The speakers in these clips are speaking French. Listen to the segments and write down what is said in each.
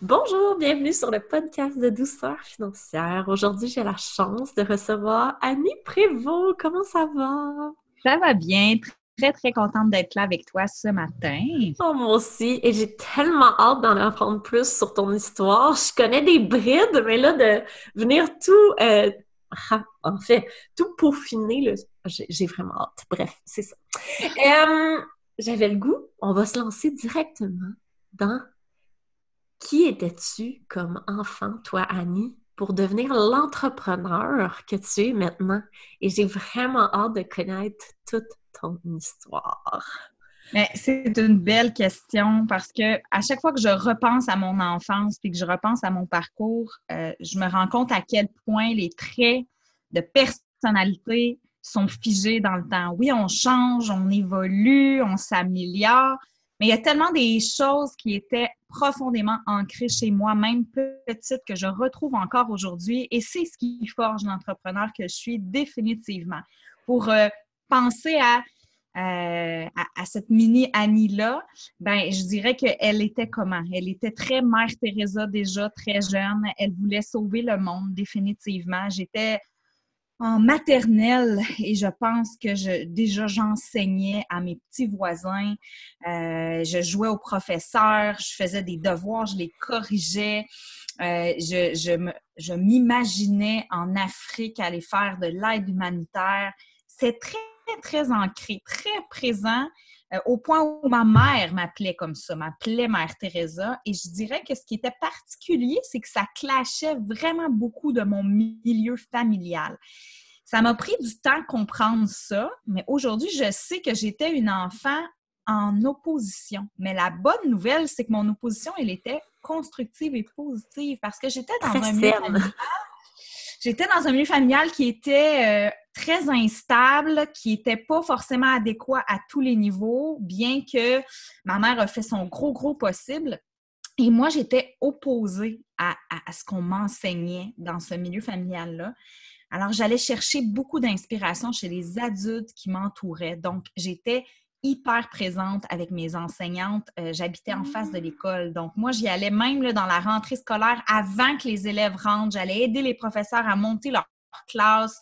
Bonjour, bienvenue sur le podcast de douceur financière. Aujourd'hui, j'ai la chance de recevoir Annie Prévost. Comment ça va? Ça va bien. Très, très contente d'être là avec toi ce matin. Oh, moi aussi. Et j'ai tellement hâte d'en apprendre plus sur ton histoire. Je connais des brides, mais là, de venir tout, euh, en fait, tout peaufiner, j'ai vraiment hâte. Bref, c'est ça. Euh, j'avais le goût. On va se lancer directement dans qui étais-tu comme enfant, toi, Annie, pour devenir l'entrepreneur que tu es maintenant? Et j'ai vraiment hâte de connaître toute ton histoire. C'est une belle question parce que à chaque fois que je repense à mon enfance et que je repense à mon parcours, euh, je me rends compte à quel point les traits de personnalité sont figés dans le temps. Oui, on change, on évolue, on s'améliore, mais il y a tellement des choses qui étaient profondément ancrées chez moi, même petite, que je retrouve encore aujourd'hui. Et c'est ce qui forge l'entrepreneur que je suis définitivement. Pour euh, penser à, euh, à, cette mini Annie-là, ben, je dirais qu'elle était comment? Elle était très Mère Teresa déjà, très jeune. Elle voulait sauver le monde définitivement. J'étais en maternelle et je pense que je, déjà j'enseignais à mes petits voisins, euh, je jouais au professeur, je faisais des devoirs, je les corrigeais, euh, je, je m'imaginais en Afrique aller faire de l'aide humanitaire. C'est très, très ancré, très présent. Euh, au point où ma mère m'appelait comme ça, m'appelait Mère Teresa. Et je dirais que ce qui était particulier, c'est que ça clashait vraiment beaucoup de mon milieu familial. Ça m'a pris du temps à comprendre ça, mais aujourd'hui, je sais que j'étais une enfant en opposition. Mais la bonne nouvelle, c'est que mon opposition, elle était constructive et positive parce que j'étais dans un milieu familial. J'étais dans un milieu familial qui était euh, très instable, qui n'était pas forcément adéquat à tous les niveaux, bien que ma mère a fait son gros, gros possible. Et moi, j'étais opposée à, ce qu'on m'enseignait dans ce milieu familial-là. Alors, j'allais chercher beaucoup d'inspiration chez les adultes qui m'entouraient. Donc, j'étais hyper présente avec mes enseignantes. Euh, j'habitais en face de l'école. Donc, moi, j'y allais même dans la rentrée scolaire avant que les élèves rentrent. J'allais aider les professeurs à monter leur classe.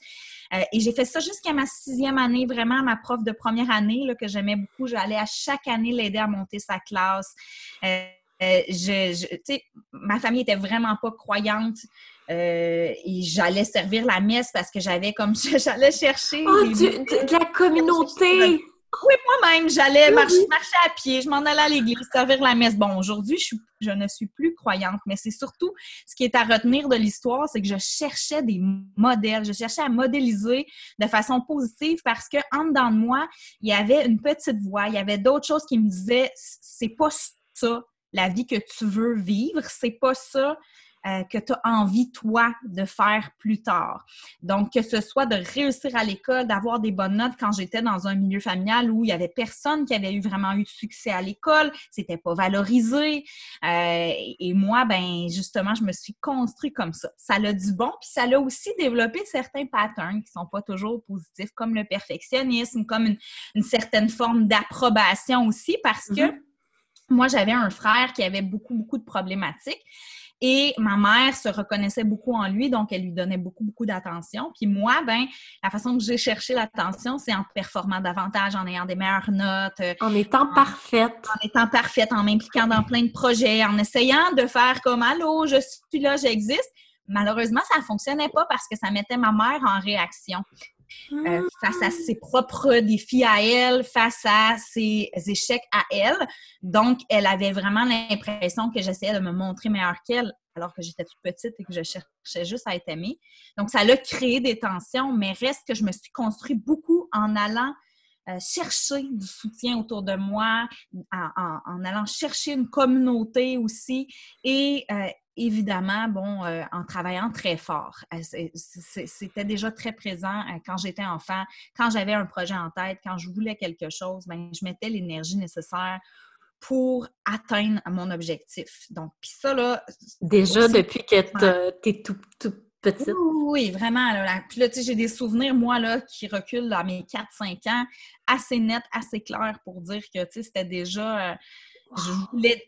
Euh, et j'ai fait ça jusqu'à ma sixième année, vraiment ma prof de première année là, que j'aimais beaucoup. J'allais à chaque année l'aider à monter sa classe. Euh, euh, je, ma famille était vraiment pas croyante. et j'allais servir la messe parce que j'avais comme j'allais chercher oh, de la communauté oui, moi-même, j'allais marcher, à pied, je m'en allais à l'église, servir la messe. Bon, aujourd'hui, je, je, ne suis plus croyante, mais c'est surtout ce qui est à retenir de l'histoire, c'est que je cherchais des modèles, je cherchais à modéliser de façon positive parce que en dedans de moi, il y avait une petite voix, il y avait d'autres choses qui me disaient c'est pas ça la vie que tu veux vivre, c'est pas ça euh, que tu as envie, toi, de faire plus tard. Donc, que ce soit de réussir à l'école, d'avoir des bonnes notes quand j'étais dans un milieu familial où il y avait personne qui avait eu vraiment eu de succès à l'école, c'était pas valorisé. Euh, et moi, ben justement, je me suis construit comme ça. Ça l'a du bon, puis ça l'a aussi développé certains patterns qui sont pas toujours positifs, comme le perfectionnisme, comme une, certaine forme d'approbation aussi, parce que mm-hmm. moi, j'avais un frère qui avait beaucoup, beaucoup de problématiques. Et ma mère se reconnaissait beaucoup en lui, donc elle lui donnait beaucoup, beaucoup d'attention. Puis moi, ben, la façon que j'ai cherché l'attention, c'est en performant davantage, en ayant des meilleures notes. Euh, en étant parfaite. En étant parfaite, en m'impliquant dans plein de projets, en essayant de faire comme Allô, je suis là, j'existe. Malheureusement, ça ne fonctionnait pas parce que ça mettait ma mère en réaction. Euh, face à ses propres défis à elle, face à ses échecs à elle. Donc, elle avait vraiment l'impression que j'essayais de me montrer meilleure qu'elle alors que j'étais toute petite et que je cherchais juste à être aimée. Donc, ça a créé des tensions, mais reste que je me suis construit beaucoup en allant euh, chercher du soutien autour de moi, en, allant chercher une communauté aussi et euh, évidemment, bon, euh, en travaillant très fort. C'était déjà très présent quand j'étais enfant, quand j'avais un projet en tête, quand je voulais quelque chose, ben, je mettais l'énergie nécessaire pour atteindre mon objectif. Donc, puis ça, là... Déjà depuis que tu es tout, tout oui, vraiment. Puis là, tu sais, j'ai des souvenirs, moi, là, qui reculent à mes 4-5 ans, assez nets, assez clairs pour dire que, tu sais, c'était déjà... Euh, Je voulais,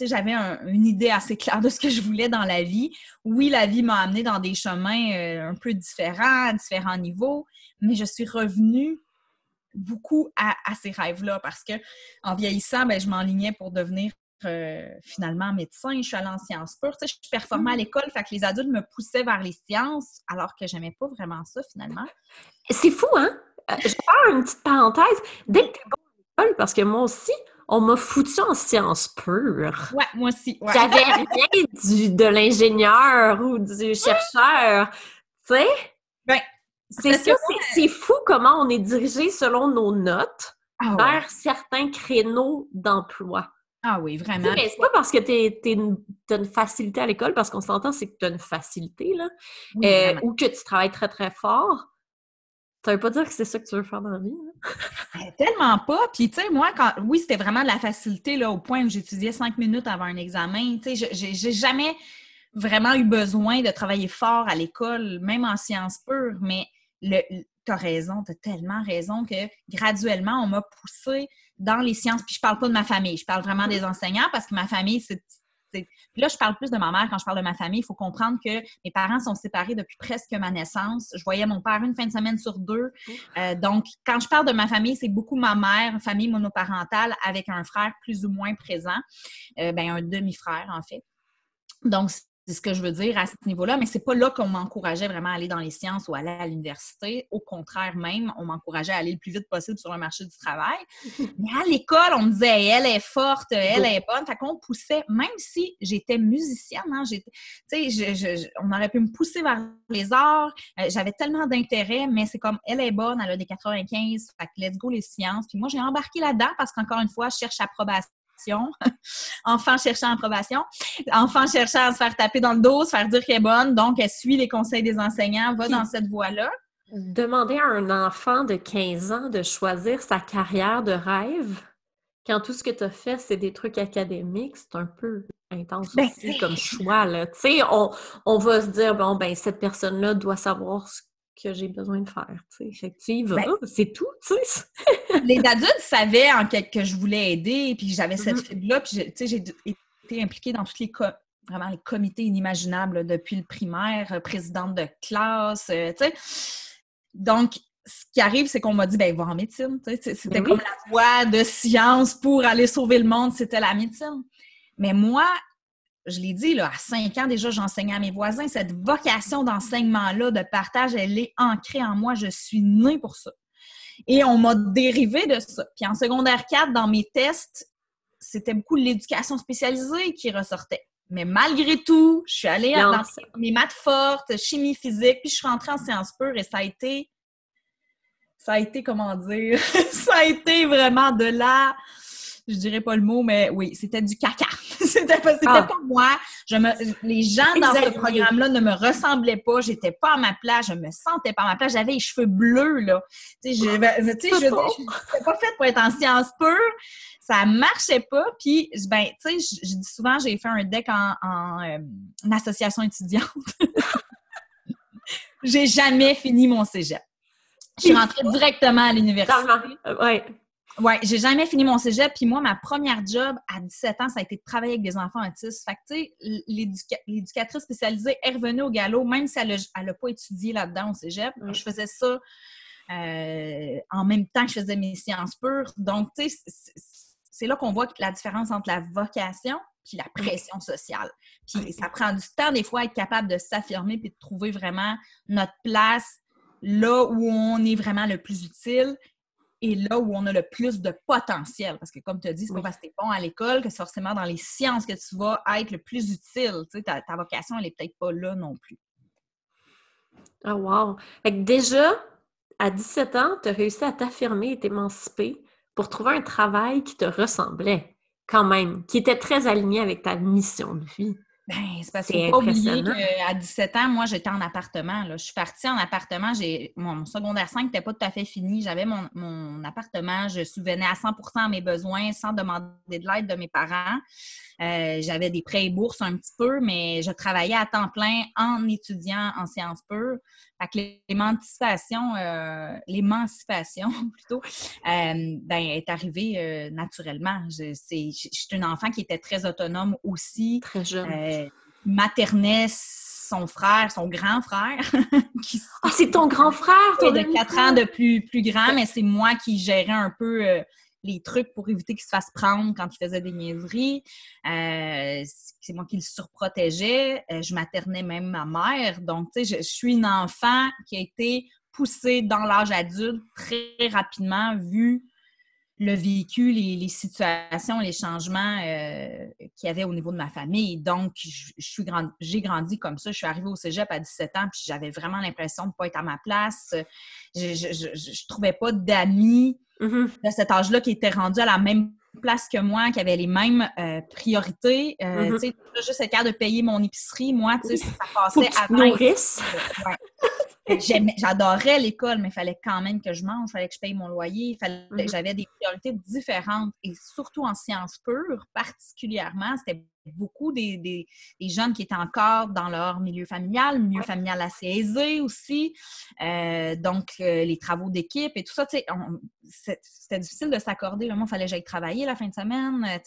j'avais une idée assez claire de ce que je voulais dans la vie. Oui, la vie m'a amené dans des chemins euh, un peu différents, à différents niveaux, mais je suis revenue beaucoup à, ces rêves-là parce que en vieillissant, ben, je m'enlignais pour devenir euh, finalement médecin. Je suis allée en sciences pures. Tu sais, je performais à mmh. l'école, fait que les adultes me poussaient vers les sciences alors que j'aimais pas vraiment ça finalement. C'est fou, hein? Euh, je vais faire une petite parenthèse. Dès que tu es bon à l'école, parce que moi aussi, on m'a foutu en sciences pures. Ouais, moi aussi. J'avais rien du, de l'ingénieur ou du chercheur. Tu sais? Ben, c'est ça, c'est fou comment on est dirigé selon nos notes ah vers certains créneaux d'emploi. Ah oui, vraiment. Mais c'est pas parce que tu as une facilité à l'école, parce qu'on s'entend, c'est que tu as une facilité, là, euh, ou que tu travailles très, très fort. Ça veut pas dire que c'est ça que tu veux faire dans la vie. Ben, tellement pas. Puis, tu sais, moi, quand oui, c'était vraiment de la facilité, là, au point où j'étudiais cinq minutes avant un examen. Tu sais, j'ai jamais vraiment eu besoin de travailler fort à l'école, même en sciences pures, mais le, tu as raison, tu as tellement raison que graduellement, on m'a poussé dans les sciences. Puis je parle pas de ma famille, je parle vraiment des enseignants parce que ma famille, c'est. Puis là, je parle plus de ma mère quand je parle de ma famille. Il faut comprendre que mes parents sont séparés depuis presque ma naissance. Je voyais mon père une fin de semaine sur deux. Euh, donc, quand je parle de ma famille, c'est beaucoup ma mère, famille monoparentale, avec un frère plus ou moins présent, euh, ben, un demi-frère en fait. Donc, c'est ce que je veux dire à ce niveau-là, mais c'est pas là qu'on m'encourageait vraiment à aller dans les sciences ou aller à l'université. Au contraire même, on m'encourageait à aller le plus vite possible sur le marché du travail. Mais à l'école, on me disait elle est forte, elle est bonne. Fait qu'on poussait, même si j'étais musicienne, hein, on aurait pu me pousser vers les arts. Euh, j'avais tellement d'intérêt, mais c'est comme elle est bonne, elle a des 95, fait que let's go les sciences. Puis moi, j'ai embarqué là-dedans parce qu'encore une fois, je cherche approbation enfant cherchant approbation, enfant cherchant à se faire taper dans le dos, se faire dire qu'elle est bonne, donc elle suit les conseils des enseignants, va dans cette voie-là. Demander à un enfant de 15 ans de choisir sa carrière de rêve quand tout ce que tu as fait, c'est des trucs académiques, c'est un peu intense ben, aussi comme choix. Tu sais, on, on, va se dire, bon, ben cette personne-là doit savoir ce que j'ai besoin de faire. Effectivement, ben c'est tout. les adultes savaient en quelque que je voulais aider, puis j'avais cette mm-hmm. fibre-là, puis j'ai été impliquée dans tous les vraiment les comités inimaginables depuis le primaire, euh, présidente de classe, euh, sais. Donc, ce qui arrive, c'est qu'on m'a dit, ben, va en médecine. C'était ben comme la voie de science pour aller sauver le monde, c'était la médecine. Mais moi, je l'ai dit, là, à cinq ans déjà, j'enseignais à mes voisins. Cette vocation d'enseignement-là, de partage, elle est ancrée en moi. Je suis née pour ça. Et on m'a dérivé de ça. Puis en secondaire 4, dans mes tests, c'était beaucoup l'éducation spécialisée qui ressortait. Mais malgré tout, je suis allée dans mes maths fortes, chimie physique, puis je suis rentrée en sciences pures et ça a été, ça a été, comment dire, ça a été vraiment de la je dirais pas le mot, mais oui, c'était du caca. c'était pas, ah. pas moi. Je me, les gens dans ce programme-là ne me ressemblaient pas. J'étais pas à ma place. Je me sentais pas à ma place. J'avais les cheveux bleus, là. Tu sais, je, ben, tu sais, je, je, pas faite pour être en sciences pures. Ça marchait pas. Puis, ben, tu sais, je, dis souvent, j'ai fait un deck en, en, euh, association étudiante. j'ai jamais fini mon cégep. Je suis rentrée directement à l'université. Ouais. Ouais, j'ai jamais fini mon cégep. Puis moi, ma première job à 17 ans, ça a été de travailler avec des enfants autistes. Fait que, tu sais, l'éducatrice spécialisée est revenue au galop, même si elle n'a pas étudié là-dedans au cégep. Je faisais ça euh, en même temps que je faisais mes sciences pures. Donc, tu sais, c'est là qu'on voit la différence entre la vocation puis la pression sociale. Puis ça prend du temps, des fois, à être capable de s'affirmer puis de trouver vraiment notre place là où on est vraiment le plus utile là où on a le plus de potentiel. Parce que, comme tu as dit, c'est pas parce que tu es bon à l'école que c'est forcément dans les sciences que tu vas être le plus utile. Tu sais, ta, vocation, elle n'est peut-être pas là non plus. Ah, oh, wow! Fait que déjà, à 17 ans, tu as réussi à t'affirmer et t'émanciper pour trouver un travail qui te ressemblait, quand même, qui était très aligné avec ta mission de vie. Ben, c'est parce qu'il faut pas oublier qu'à 17 ans, moi, j'étais en appartement. Là. Je suis partie en appartement. J'ai Mon secondaire 5 n'était pas tout à fait fini. J'avais mon, mon, appartement. Je souvenais à 100 à mes besoins sans demander de l'aide de mes parents. Euh, j'avais des prêts et bourses un petit peu, mais je travaillais à temps plein en étudiant en sciences pures. Fait l'émancipation, euh, l'émancipation plutôt, euh, ben, est arrivée naturellement. Je, suis une enfant qui était très autonome aussi. Très jeune. maternelle son frère, son grand frère. ah, c'est ton grand frère, toi, de quatre ans de plus, plus grand, mais c'est moi qui gérais un peu euh, les trucs pour éviter qu'il se fasse prendre quand il faisait des niaiseries. Euh, c'est moi qui le surprotégeais. Euh, je maternais même ma mère. Donc, tu sais, je, suis une enfant qui a été poussée dans l'âge adulte très rapidement, vu le vécu, les, situations, les changements euh, qu'il y avait au niveau de ma famille. Donc, j'ai grandi comme ça. Je suis arrivée au cégep à 17 ans, puis j'avais vraiment l'impression de ne pas être à ma place. Je ne trouvais pas d'amis mm-hmm. de cet âge-là qui étaient rendus à la même place que moi, qui avaient les mêmes euh, priorités. Euh, mm-hmm. Tu sais, juste être capable de payer mon épicerie, moi, tu sais, ça passait à J'adorais l'école, mais il fallait quand même que je mange, il fallait que je paye mon loyer, mm-hmm. j'avais des priorités différentes. Et surtout en sciences pures, particulièrement, c'était beaucoup des, jeunes qui étaient encore dans leur milieu familial, milieu familial assez aisé aussi. Euh, donc, euh, les travaux d'équipe et tout ça, c'était difficile de s'accorder. Moi, il fallait que j'aille travailler la fin de semaine. Euh,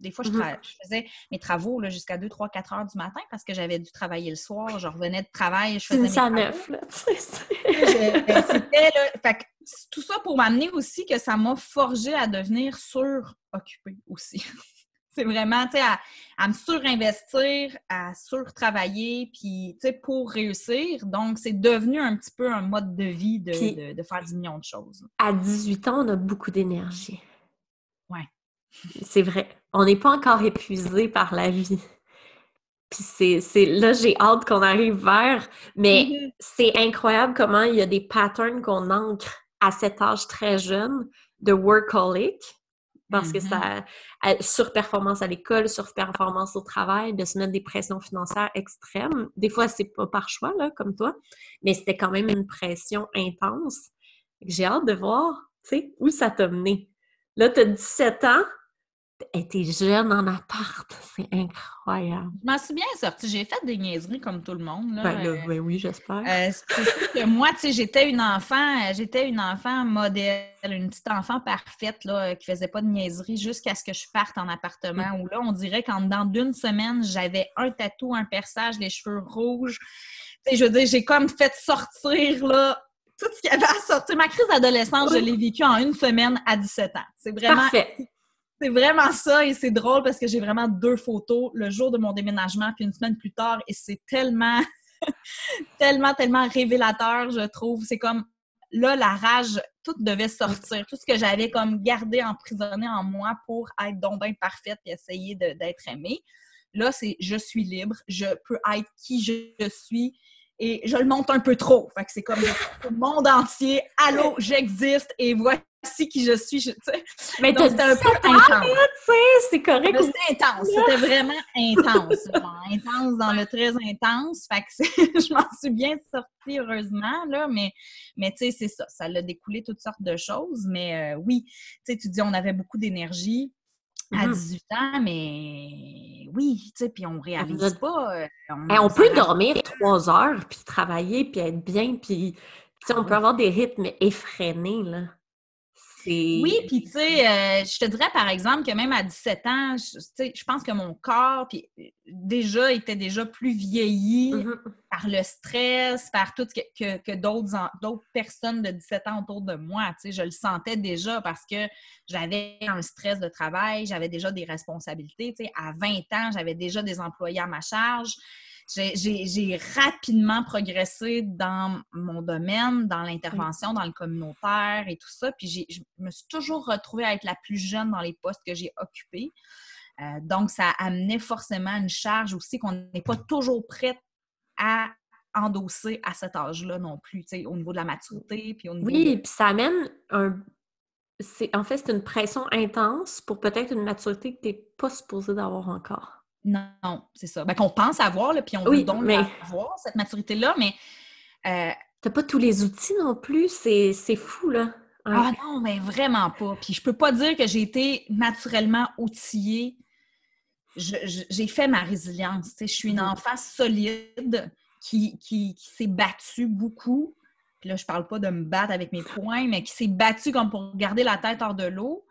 des fois, mm-hmm. je, faisais mes travaux jusqu'à 2, 3, 4 heures du matin parce que j'avais dû travailler le soir. Je revenais de travail, je faisais travaux. neuf, là, C'était, là, tout ça pour m'amener aussi que ça m'a forgé à devenir suroccupée aussi. C'est vraiment, tu sais, à, me surinvestir, à surtravailler, puis, tu sais, pour réussir. Donc, c'est devenu un petit peu un mode de vie de, de faire des millions de choses. À 18 ans, on a beaucoup d'énergie. Ouais. C'est vrai. On n'est pas encore épuisé par la vie. Puis c'est là, j'ai hâte qu'on arrive vers, mais mm-hmm. c'est incroyable comment il y a des patterns qu'on ancre à cet âge très jeune de workaholic, parce que mm-hmm. ça, surperformance à l'école, surperformance au travail, de se mettre des pressions financières extrêmes. Des fois, c'est pas par choix, là, comme toi, mais c'était quand même une pression intense. J'ai hâte de voir, tu sais, où ça t'a mené. Là, tu as 17 ans, était jeune en appart, c'est incroyable. Je m'en suis bien sortie. J'ai fait des niaiseries comme tout le monde. Là. Ben, euh, ben oui, j'espère. Euh, moi, tu sais, j'étais une enfant, euh, j'étais une enfant modèle, une petite enfant parfaite là, qui faisait pas de niaiseries jusqu'à ce que je parte en appartement. Où là, on dirait qu'en dedans d'une semaine, j'avais un tatou, un perçage, les cheveux rouges. Tu sais, je veux dire, j'ai comme fait sortir là tout ce qu'il y avait à sortir. Ma crise d'adolescence, je l'ai vécue en une semaine à 17 ans. C'est vraiment. Parfait. C'est vraiment ça et c'est drôle parce que j'ai vraiment deux photos le jour de mon déménagement puis une semaine plus tard et c'est tellement, tellement, tellement révélateur, je trouve. C'est comme là, la rage, tout devait sortir. Tout ce que j'avais comme gardé emprisonné en moi pour être donc parfaite et essayer d'être aimée. Là, c'est je suis libre, je peux être qui je suis et je le monte un peu trop. Fait que c'est comme le monde entier. Allô, j'existe et voilà voici qui je suis. Je, mais c'était un peu intense. C'est correct. C'était intense. C'était vraiment intense. intense dans le très intense. Fait que je m'en suis bien sortie, heureusement, là, mais, mais tu sais, c'est ça. Ça a découlé toutes sortes de choses. Mais euh, oui, tu sais, tu dis, on avait beaucoup d'énergie à 18 mm-hmm. ans, mais oui, tu sais, puis on réalise pas. Euh, on, on peut dormir trois heures, puis travailler, puis être bien, puis on peut avoir des rythmes effrénés, là. Oui, puis tu sais, euh, je te dirais par exemple que même à 17 ans, je, je pense que mon corps puis, euh, déjà était déjà plus vieilli mm-hmm. par le stress, par tout ce que, que, d'autres personnes de 17 ans autour de moi. Tu sais, je le sentais déjà parce que j'avais un stress de travail, j'avais déjà des responsabilités. Tu sais, à 20 ans, j'avais déjà des employés à ma charge j'ai rapidement progressé dans mon domaine, dans l'intervention, dans le communautaire et tout ça. Puis je me suis toujours retrouvée à être la plus jeune dans les postes que j'ai occupés. Euh, donc, ça amenait forcément une charge aussi qu'on n'est pas toujours prête à endosser à cet âge-là non plus, au niveau de la maturité. Puis au niveau oui, puis ça amène un. En fait, c'est une pression intense pour peut-être une maturité que tu n'es pas supposé d'avoir encore. Non, c'est ça. Ben, qu'on pense avoir, puis on veut donc avoir cette maturité-là, mais. Euh, T'as pas tous les outils non plus, c'est fou, là. Ah non, mais vraiment pas. Puis je peux pas dire que j'ai été naturellement outillée. J'ai fait ma résilience. Je suis une mm-hmm. enfant solide qui, qui, qui s'est battu beaucoup. Puis là, je parle pas de me battre avec mes poings, mais qui s'est battu comme pour garder la tête hors de l'eau.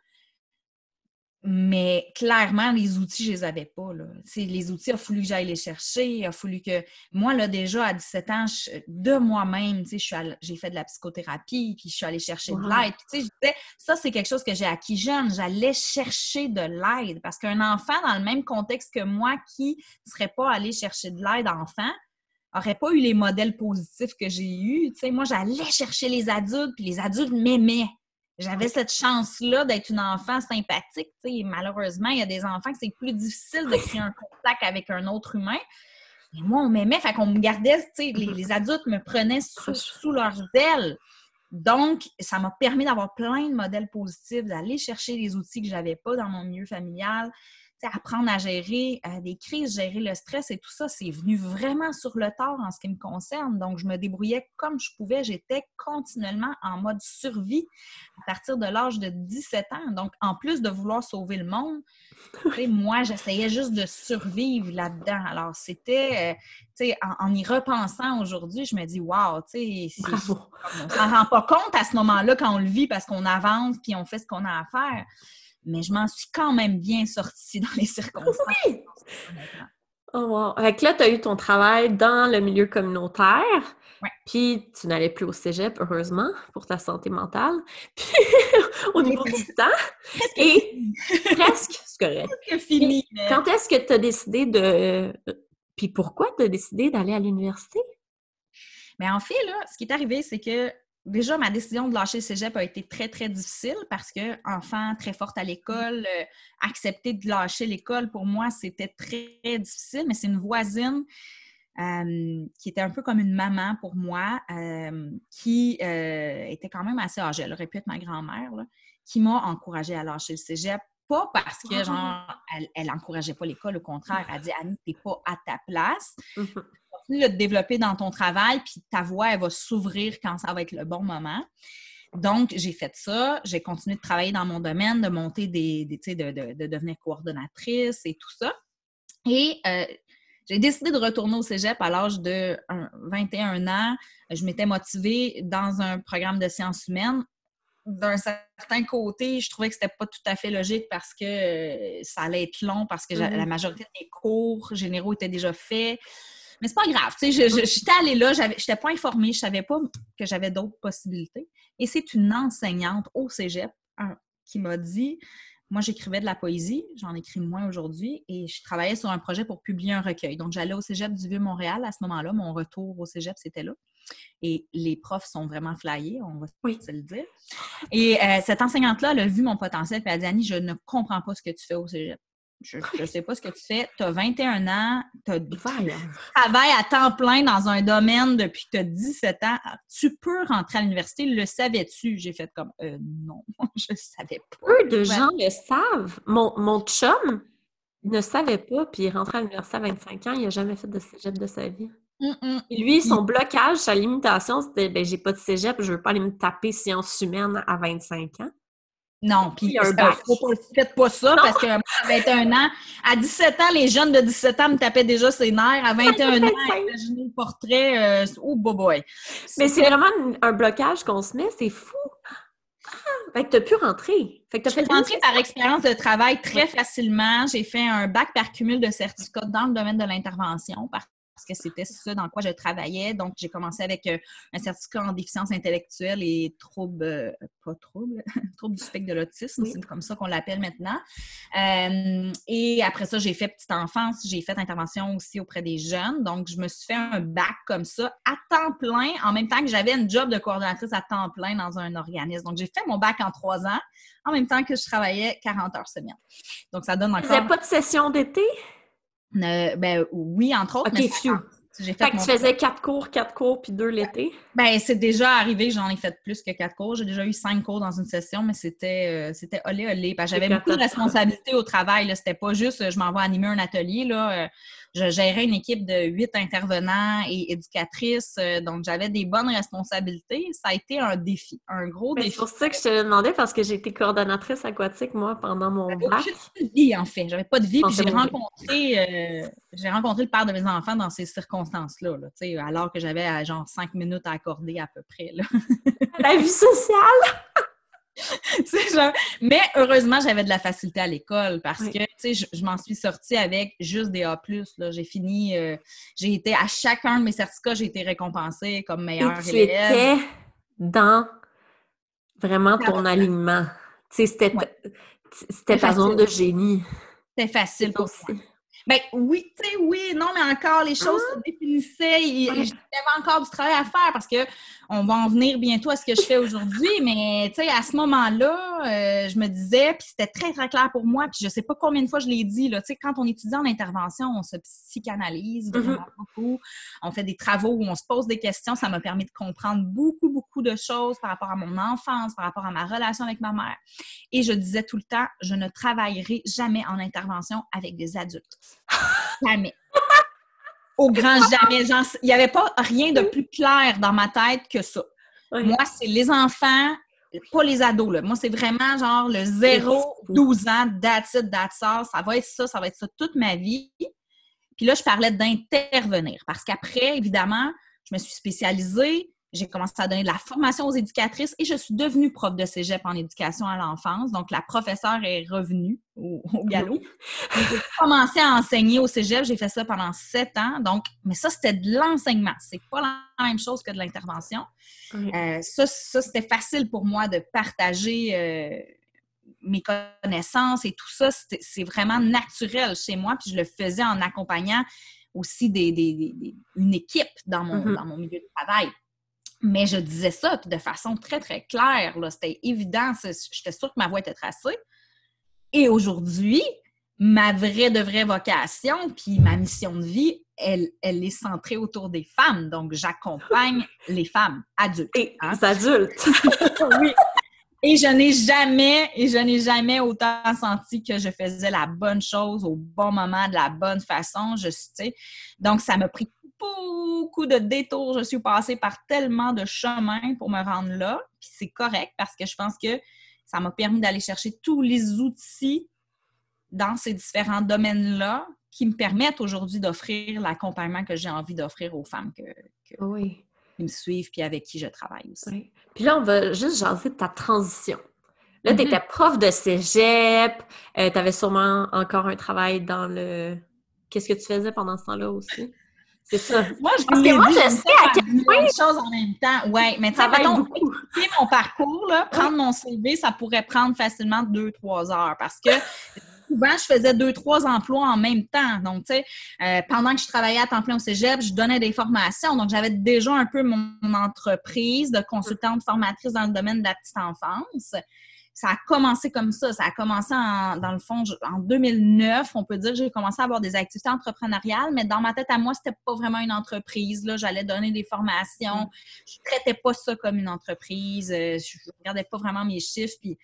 Mais clairement, les outils, je les avais pas. Là. les outils, il a fallu que j'aille les chercher. Il a fallu que. Moi, là, déjà, à 17 ans, de moi-même, j'ai fait de la psychothérapie, puis je suis allée chercher de l'aide. je disais, ça, c'est quelque chose que j'ai acquis jeune. J'allais chercher de l'aide. Parce qu'un enfant, dans le même contexte que moi, qui ne serait pas allé chercher de l'aide enfant, n'aurait pas eu les modèles positifs que j'ai eus. moi, j'allais chercher les adultes, puis les adultes m'aimaient j'avais cette chance-là d'être une enfant sympathique. Malheureusement, il y a des enfants que c'est plus difficile de créer un contact avec un autre humain. Et moi, on m'aimait, fait qu'on me gardait, les, les adultes me prenaient sous, sous leurs ailes. Donc, ça m'a permis d'avoir plein de modèles positifs, d'aller chercher les outils que je n'avais pas dans mon milieu familial, apprendre à gérer euh, des crises, gérer le stress et tout ça, c'est venu vraiment sur le tard en ce qui me concerne. Donc, je me débrouillais comme je pouvais. J'étais continuellement en mode survie à partir de l'âge de 17 ans. Donc, en plus de vouloir sauver le monde, moi, j'essayais juste de survivre là-dedans. Alors, c'était, euh, en, en, y repensant aujourd'hui, je me dis, wow, tu sais, on ne s'en rend pas compte à ce moment-là quand on le vit parce qu'on avance puis on fait ce qu'on a à faire mais je m'en suis quand même bien sortie dans les circonstances. Oui! Oh wow. Fait là, tu as eu ton travail dans le milieu communautaire. Puis tu n'allais plus au cégep, heureusement, pour ta santé mentale. Puis au niveau du temps. Et presque, c'est correct. Presque fini. Quand est-ce que tu as décidé de. Puis pourquoi tu as décidé d'aller à l'université? Mais en fait, là, ce qui est arrivé, c'est que déjà, ma décision de lâcher le cégep a été très, très difficile parce que, enfant très forte à l'école, euh, accepter de lâcher l'école, pour moi, c'était très, difficile. Mais c'est une voisine euh, qui était un peu comme une maman pour moi, euh, qui était quand même assez âgée, elle aurait pu être ma grand-mère, qui m'a encouragée à lâcher le cégep. Pas parce que, genre, elle, n'encourageait pas l'école, au contraire, elle dit Annie, t'es pas à ta place. De te développer dans ton travail, puis ta voix, elle va s'ouvrir quand ça va être le bon moment. Donc, j'ai fait ça. J'ai continué de travailler dans mon domaine, de monter des, des de, de, de, devenir coordonnatrice et tout ça. Et euh, j'ai décidé de retourner au cégep à l'âge de 21 ans. Je m'étais motivée dans un programme de sciences humaines. D'un certain côté, je trouvais que c'était pas tout à fait logique parce que euh, ça allait être long, parce que la mm-hmm. majorité des cours généraux étaient déjà faits. Mais c'est pas grave. Tu sais, j'étais allée là, je n'étais pas informée, je savais pas que j'avais d'autres possibilités. Et c'est une enseignante au cégep qui m'a dit moi, j'écrivais de la poésie, j'en écris moins aujourd'hui, et je travaillais sur un projet pour publier un recueil. Donc, j'allais au cégep du Vieux-Montréal à ce moment-là. Mon retour au cégep, c'était là. Et les profs sont vraiment flyés, on va se le dire. Et euh, cette enseignante-là, elle a vu mon potentiel, et elle a dit Annie, je ne comprends pas ce que tu fais au cégep je ne sais pas ce que tu fais, tu as 21 ans, tu travailles à temps plein dans un domaine depuis que tu as 17 ans, tu peux rentrer à l'université, le savais-tu? J'ai fait comme euh, non, je ne savais pas. Peu de gens le savent. Mon, mon chum ne savait pas, puis il est rentré à l'université à 25 ans, il n'a jamais fait de cégep de sa vie. Lui, son blocage, sa limitation, c'était ben, j'ai pas de cégep, je veux pas aller me taper sciences humaines à 25 ans. Non, puis faites pas ça parce que à 21 ans, à 17 ans, les jeunes de 17 ans me tapaient déjà ses nerfs. À 21 ans, imaginez le portrait, euh, oh boy. Mais c'est vraiment un blocage qu'on se met, c'est fou. Ah, fait que t'as pu rentrer. Fait que t'as fait rentrer par expérience de travail très facilement. J'ai fait un bac par cumul de certificats dans le domaine de l'intervention parce que c'était ça dans quoi je travaillais. Donc, j'ai commencé avec euh, un certificat en déficience intellectuelle et troubles, euh, pas troubles, troubles du spectre de l'autisme, c'est comme ça qu'on l'appelle maintenant. Euh, et après ça, j'ai fait petite enfance, j'ai fait intervention aussi auprès des jeunes. Donc, je me suis fait un bac comme ça à temps plein, en même temps que j'avais un job de coordonnatrice à temps plein dans un organisme. Donc, j'ai fait mon bac en trois ans, en même temps que je travaillais 40 heures semaine. Donc, ça donne encore... Vous pas de session d'été? Euh, ben oui, entre autres. mais fait, que tu faisais quatre cours, quatre cours, puis deux l'été? Ben, c'est déjà arrivé, j'en ai fait plus que quatre cours. J'ai déjà eu cinq cours dans une session, mais c'était euh, c'était olé olé. J'avais beaucoup de responsabilités au travail. C'était pas juste je m'en vais animer un atelier. Là. Euh, je gérais une équipe de huit intervenants et éducatrices, euh, donc j'avais des bonnes responsabilités. Ça a été un défi, un gros défi. C'est pour ça que je te demandais, parce que j'ai été coordonnatrice aquatique, moi, pendant mon bac. J'avais de vie, en fait. J'avais pas de vie, puis j'ai rencontré, euh, j'ai rencontré le père de mes enfants dans ces circonstances-là, là, alors que j'avais genre cinq minutes à accorder à peu près. Là. La vie sociale! Mais heureusement, j'avais de la facilité à l'école parce que je, je m'en suis sortie avec juste des A. J'ai fini, euh, j'ai été à chacun de mes certificats, j'ai été récompensée comme meilleure Et tu étais dans vraiment ton alignement. C'était ta zone de génie. C'était facile pour ben oui, tu sais, oui, non, mais encore, les choses se ah! définissaient et, j'avais encore du travail à faire parce que on va en venir bientôt à ce que je fais aujourd'hui, mais tu sais, à ce moment-là, euh, je me disais, puis c'était très, très clair pour moi, puis je sais pas combien de fois je l'ai dit, là, tu sais, quand on étudie en intervention, on se psychanalyse mm-hmm. vraiment beaucoup, on fait des travaux où on se pose des questions, ça m'a permis de comprendre beaucoup, beaucoup de choses par rapport à mon enfance, par rapport à ma relation avec ma mère. Et je disais tout le temps, je ne travaillerai jamais en intervention avec des adultes. Jamais. Au grand jamais. Il n'y avait pas rien de plus clair dans ma tête que ça. Moi, c'est les enfants, pas les ados. Moi, c'est vraiment genre le 0-12 ans, that's it, that's all. Ça va être ça, ça va être ça toute ma vie. Puis là, je parlais d'intervenir parce qu'après, évidemment, je me suis spécialisée j'ai commencé à donner de la formation aux éducatrices et je suis devenue prof de cégep en éducation à l'enfance. Donc, la professeure est revenue au, galop. J'ai commencé à enseigner au cégep. J'ai fait ça pendant sept ans. Donc, mais ça, c'était de l'enseignement. C'est pas la même chose que de l'intervention. Euh, ça, c'était facile pour moi de partager euh, mes connaissances et tout ça. C'est vraiment naturel chez moi. Puis, je le faisais en accompagnant aussi des, une équipe dans mon, mm-hmm. dans mon milieu de travail. Mais je disais ça de façon très, très claire. C'était évident. J'étais sûre que ma voix était tracée. Et aujourd'hui, ma vraie de vraie vocation, puis ma mission de vie, elle, elle est centrée autour des femmes. Donc, j'accompagne les femmes adultes. Et hein. les adultes. oui. Et je n'ai jamais, et je n'ai jamais autant senti que je faisais la bonne chose au bon moment, de la bonne façon. Je, sais. Donc, ça m'a pris beaucoup de détours. Je suis passée par tellement de chemins pour me rendre là. Puis c'est correct parce que je pense que ça m'a permis d'aller chercher tous les outils dans ces différents domaines-là qui me permettent aujourd'hui d'offrir l'accompagnement que j'ai envie d'offrir aux femmes que, qui me suivent puis avec qui je travaille aussi. Puis là, on va juste jaser de ta transition. Là, tu étais mm-hmm. prof de cégep, euh, tu avais sûrement encore un travail dans le... Qu'est-ce que tu faisais pendant ce temps-là aussi? C'est ça. Moi, je Parce que moi, je sais à quel point. choses en même temps. Oui, mais tu sais, mon parcours, là, prendre mon CV, ça pourrait prendre facilement deux, trois heures parce que souvent, je faisais deux, trois emplois en même temps. Donc, tu sais, euh, pendant que je travaillais à temps plein au cégep, je donnais des formations. Donc, j'avais déjà un peu mon entreprise de consultante formatrice dans le domaine de la petite enfance ça a commencé comme ça. Ça a commencé dans le fond en 2009. On peut dire que j'ai commencé à avoir des activités entrepreneuriales, mais dans ma tête à moi, c'était pas vraiment une entreprise. Là, j'allais donner des formations. Mm. Je traitais pas ça comme une entreprise. Euh, je regardais pas vraiment mes chiffres. Puis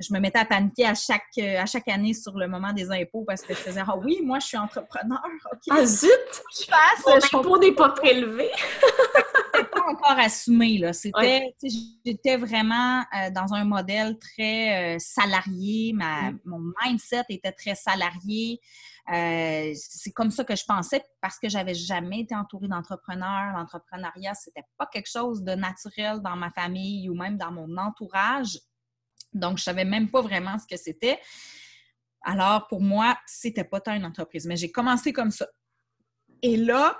je me mettais à paniquer à chaque, euh, à chaque année sur le moment des impôts parce que je faisais Ah oui, moi je suis entrepreneur. Ah zut! Je fasse, Mon impôt n'est pas prélevé. encore assumé. Là. C'était, j'étais vraiment euh, dans un modèle très euh, salarié. Ma, mm. Mon mindset était très salarié. Euh, c'est comme ça que je pensais parce que j'avais jamais été entourée d'entrepreneurs. L'entrepreneuriat, c'était pas quelque chose de naturel dans ma famille ou même dans mon entourage. Donc, je savais même pas vraiment ce que c'était. Alors, pour moi, c'était pas tant une entreprise. Mais j'ai commencé comme ça. Et là,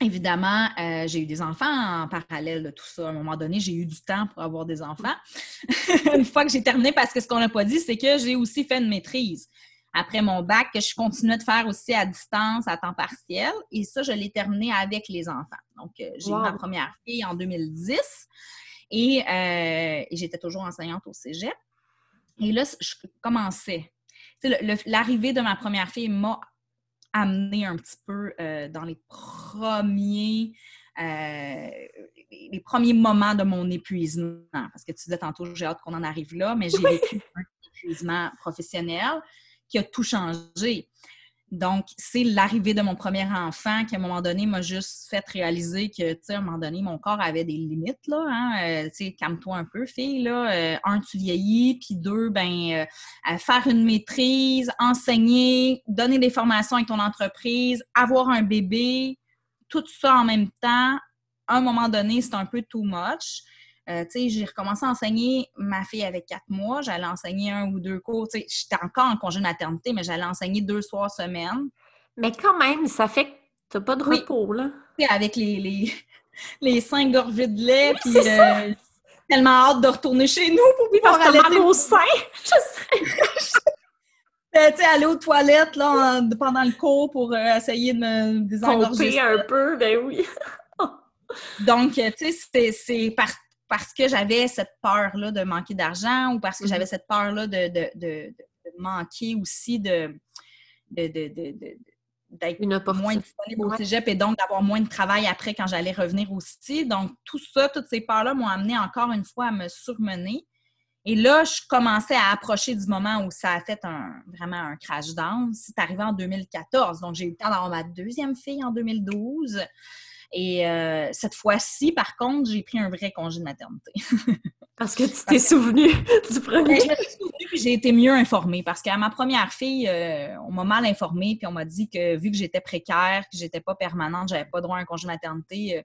Évidemment, euh, j'ai eu des enfants en parallèle de tout ça. À un moment donné, j'ai eu du temps pour avoir des enfants. une fois que j'ai terminé, parce que ce qu'on n'a pas dit, c'est que j'ai aussi fait une maîtrise après mon bac que je continuais de faire aussi à distance, à temps partiel. Et ça, je l'ai terminé avec les enfants. Donc, euh, j'ai eu ma première fille en 2010 euh, et, j'étais toujours enseignante au cégep. Et là, je commençais. L'arrivée de ma première fille m'a amener un petit peu euh, dans les premiers, euh, les premiers moments de mon épuisement. Parce que tu disais tantôt, j'ai hâte qu'on en arrive là, mais j'ai vécu un épuisement professionnel qui a tout changé. Donc, c'est l'arrivée de mon premier enfant qui, à un moment donné, m'a juste fait réaliser que, tu sais, à un moment donné, mon corps avait des limites, là. Hein? Euh, tu sais, calme-toi un peu, fille, là. Euh, un, tu vieillis, puis deux, ben, euh, faire une maîtrise, enseigner, donner des formations avec ton entreprise, avoir un bébé, tout ça en même temps, à un moment donné, c'est un peu too much. Euh, j'ai recommencé à enseigner ma fille avec quatre mois. J'allais enseigner un ou deux cours. J'étais encore en congé de maternité, mais j'allais enseigner deux soirs semaine. Mais quand même, ça fait que tu n'as pas de repos, là. avec les, les, les cinq gorgées de lait, puis euh, tellement hâte de retourner chez nous pour pouvoir aller au sein. Je sais. Ben, tu sais, aller aux toilettes là, pendant le cours pour euh, essayer de me désengorger. un peu, ben oui. Donc, tu sais, c'est parce que j'avais cette peur-là de manquer d'argent ou parce que j'avais mm-hmm. cette peur-là de, manquer aussi de, d'être moins disponible au cégep et donc d'avoir moins de travail après quand j'allais revenir aussi. Donc, tout ça, toutes ces peurs-là m'ont amené encore une fois à me surmener. Et là, je commençais à approcher du moment où ça a fait un, vraiment un crash down. C'est arrivé en 2014. Donc, j'ai eu le temps d'avoir ma deuxième fille en 2012. Et euh, cette fois-ci, par contre, j'ai pris un vrai congé de maternité. parce que tu t'es souvenu du premier. Je me suis souvenue et j'ai été mieux informée parce qu'à ma première fille, euh, on m'a mal informée puis on m'a dit que vu que j'étais précaire, que j'étais pas permanente, j'avais pas droit à un congé de maternité. Euh,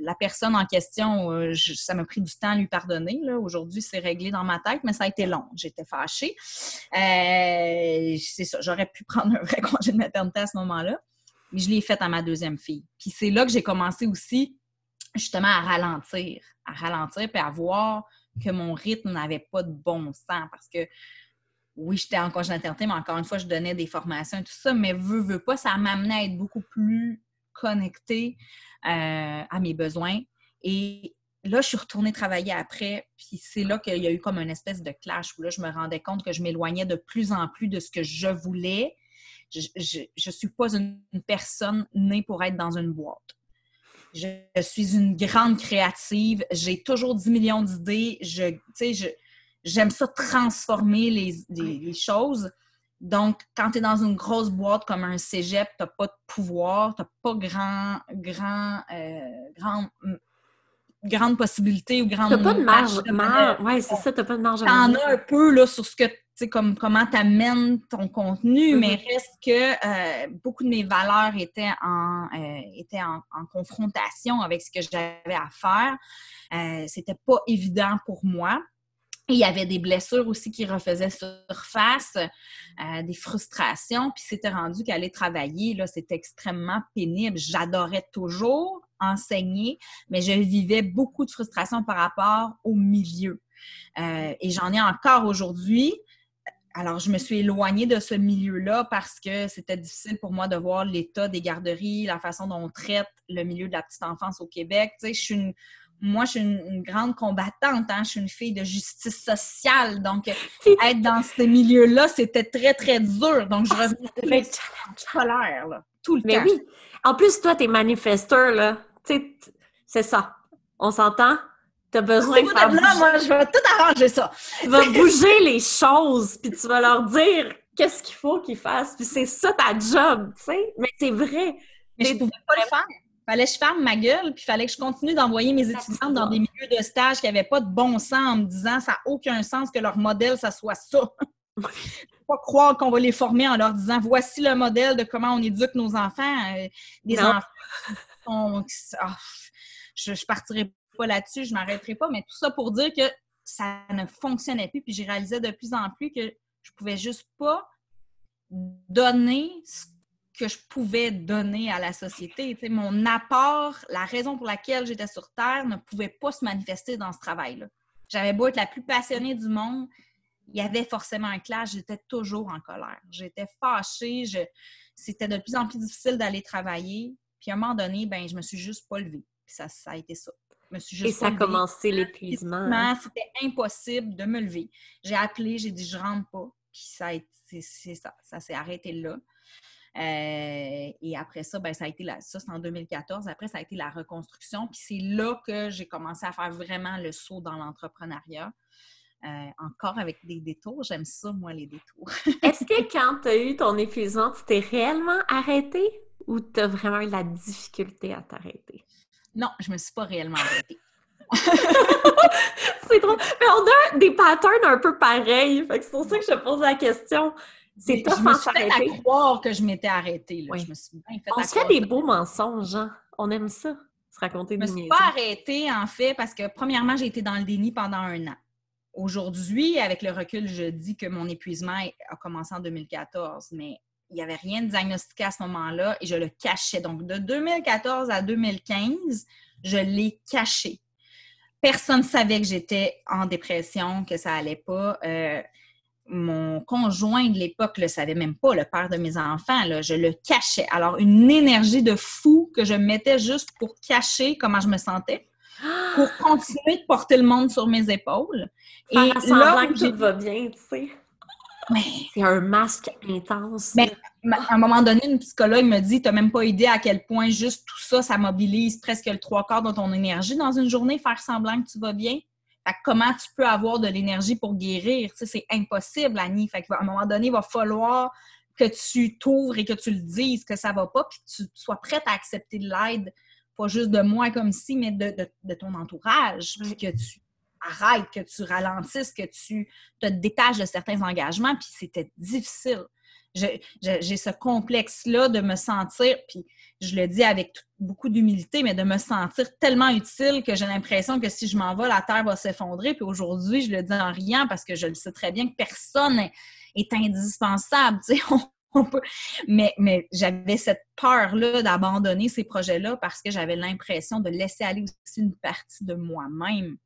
la personne en question, ça m'a pris du temps à lui pardonner. Aujourd'hui, c'est réglé dans ma tête, mais ça a été long. J'étais fâchée. c'est ça, j'aurais pu prendre un vrai congé de maternité à ce moment-là mais je l'ai faite à ma deuxième fille. Puis c'est là que j'ai commencé aussi justement à ralentir, à ralentir, puis à voir que mon rythme n'avait pas de bon sens parce que oui, j'étais en congé mais encore une fois, je donnais des formations et tout ça, mais veux, veux pas, ça m'amenait à être beaucoup plus connectée euh, à mes besoins. Et là, je suis retournée travailler après, puis c'est là qu'il y a eu comme une espèce de clash où là, je me rendais compte que je m'éloignais de plus en plus de ce que je voulais je ne suis pas une, personne née pour être dans une boîte. Je, suis une grande créative. J'ai toujours 10 millions d'idées. Je, j'aime ça transformer les, choses. Donc, quand tu es dans une grosse boîte comme un cégep, tu n'as pas de pouvoir, tu n'as pas grand, grand, euh, grand, grande possibilité ou grande. Tu pas de marge. Oui, c'est ça, tu pas de marge. Tu en as un peu là, sur ce que sais, comme comment tu amènes ton contenu, mm-hmm. mais reste que euh, beaucoup de mes valeurs étaient en, euh, étaient en, confrontation avec ce que j'avais à faire. Euh, C'était pas évident pour moi. il y avait des blessures aussi qui refaisaient surface, euh, des frustrations, puis c'était rendu qu'aller travailler, là, c'était extrêmement pénible. J'adorais toujours enseigner, mais je vivais beaucoup de frustration par rapport au milieu. et j'en ai encore aujourd'hui. Alors, je me suis éloignée de ce milieu-là parce que c'était difficile pour moi de voir l'état des garderies, la façon dont on traite le milieu de la petite enfance au Québec. Tu sais, je suis une, moi, je suis une, grande combattante, hein? je suis une fille de justice sociale. Donc, être dans ce milieu-là, c'était très, très dur. Donc, je ah, revenais colère, là, tout le Mais oui. En plus, toi, t'es manifesteur, là. Tu sais, c'est ça. On s'entend? Tu as besoin de faire là, moi, je vais tout arranger ça. Tu vas bouger les choses, puis tu vas leur dire qu'est-ce qu'il faut qu'ils fassent. Puis c'est ça ta job, tu sais. Mais c'est vrai. Mais je pouvais pas le faire. Fallait que je ferme ma gueule, puis fallait que je continue d'envoyer mes étudiantes dans des milieux de stage qui n'avaient pas de bon sens en me disant ça n'a aucun sens que leur modèle, ça soit ça. pas croire qu'on va les former en leur disant voici le modèle de comment on éduque nos enfants. Euh, des enfants. Ah, je, je partirai pas là-dessus, je m'arrêterai pas, mais tout ça pour dire que ça ne fonctionnait plus. Puis j'ai réalisé de plus en plus que je pouvais juste pas donner ce que je pouvais donner à la société. mon apport, la raison pour laquelle j'étais sur Terre ne pouvait pas se manifester dans ce travail-là. J'avais beau être la plus passionnée du monde, il y avait forcément un clash, j'étais toujours en colère. J'étais fâchée, je... c'était de plus en plus difficile d'aller travailler. Puis à un moment donné, ben, je me suis juste pas levée. Puis ça a été ça. Et ça a commencé l'épuisement. C'était impossible de me lever. J'ai appelé, j'ai dit je rentre pas. Puis ça, c'est ça, ça s'est arrêté là. Euh, et après ça, ben, ça a été la, ça c'est en 2014. Après, ça a été la reconstruction. Puis c'est là que j'ai commencé à faire vraiment le saut dans l'entrepreneuriat. Euh, encore avec des détours, j'aime ça, moi, les détours. Est-ce que quand tu as eu ton épuisement, tu t'es réellement arrêté ou tu as vraiment eu la difficulté à t'arrêter? Non, je me suis pas réellement arrêtée. c'est trop. Mais on a des patterns un peu pareils. c'est pour ça que je te pose la question. C'est toi je me suis fait à croire que je m'étais arrêtée. Là. Je me suis bien fait On se fait des beaux mensonges, hein? On aime ça, se raconter des Je me suis pas arrêtée, en fait, parce que premièrement, j'ai été dans le déni pendant un an. Aujourd'hui, avec le recul, je dis que mon épuisement a commencé en 2014, mais il n'y avait rien de diagnostiqué à ce moment-là et je le cachais. Donc, de 2014 à 2015, je l'ai caché. Personne ne savait que j'étais en dépression, que ça allait pas. Euh, mon conjoint de l'époque ne le savait même pas, le père de mes enfants. Là, je le cachais. Alors, une énergie de fou que je mettais juste pour cacher comment je me sentais, pour continuer de porter le monde sur mes épaules. et là, que tout va bien, tu sais. C'est un masque intense. Mais à un moment donné, une psychologue me dit Tu n'as même pas idée à quel point juste tout ça, ça mobilise presque le trois quarts de ton énergie dans une journée, faire semblant que tu vas bien. comment tu peux avoir de l'énergie pour guérir? c'est impossible, Annie. Fait à un moment donné, il va falloir que tu t'ouvres et que tu le dises que ça va pas, puis que tu sois prête à accepter de l'aide, pas juste de moi comme si, mais de, ton entourage, puis que tu que tu ralentisses, que tu te détaches de certains engagements, puis c'était difficile. J'ai ce complexe-là de me sentir, puis je le dis avec beaucoup d'humilité, mais de me sentir tellement utile que j'ai l'impression que si je m'en vais, la Terre va s'effondrer. Puis aujourd'hui, je le dis en riant parce que je le sais très bien que personne est indispensable. Sais, mais, mais j'avais cette peur-là d'abandonner ces projets-là parce que j'avais l'impression de laisser aller aussi une partie de moi-même.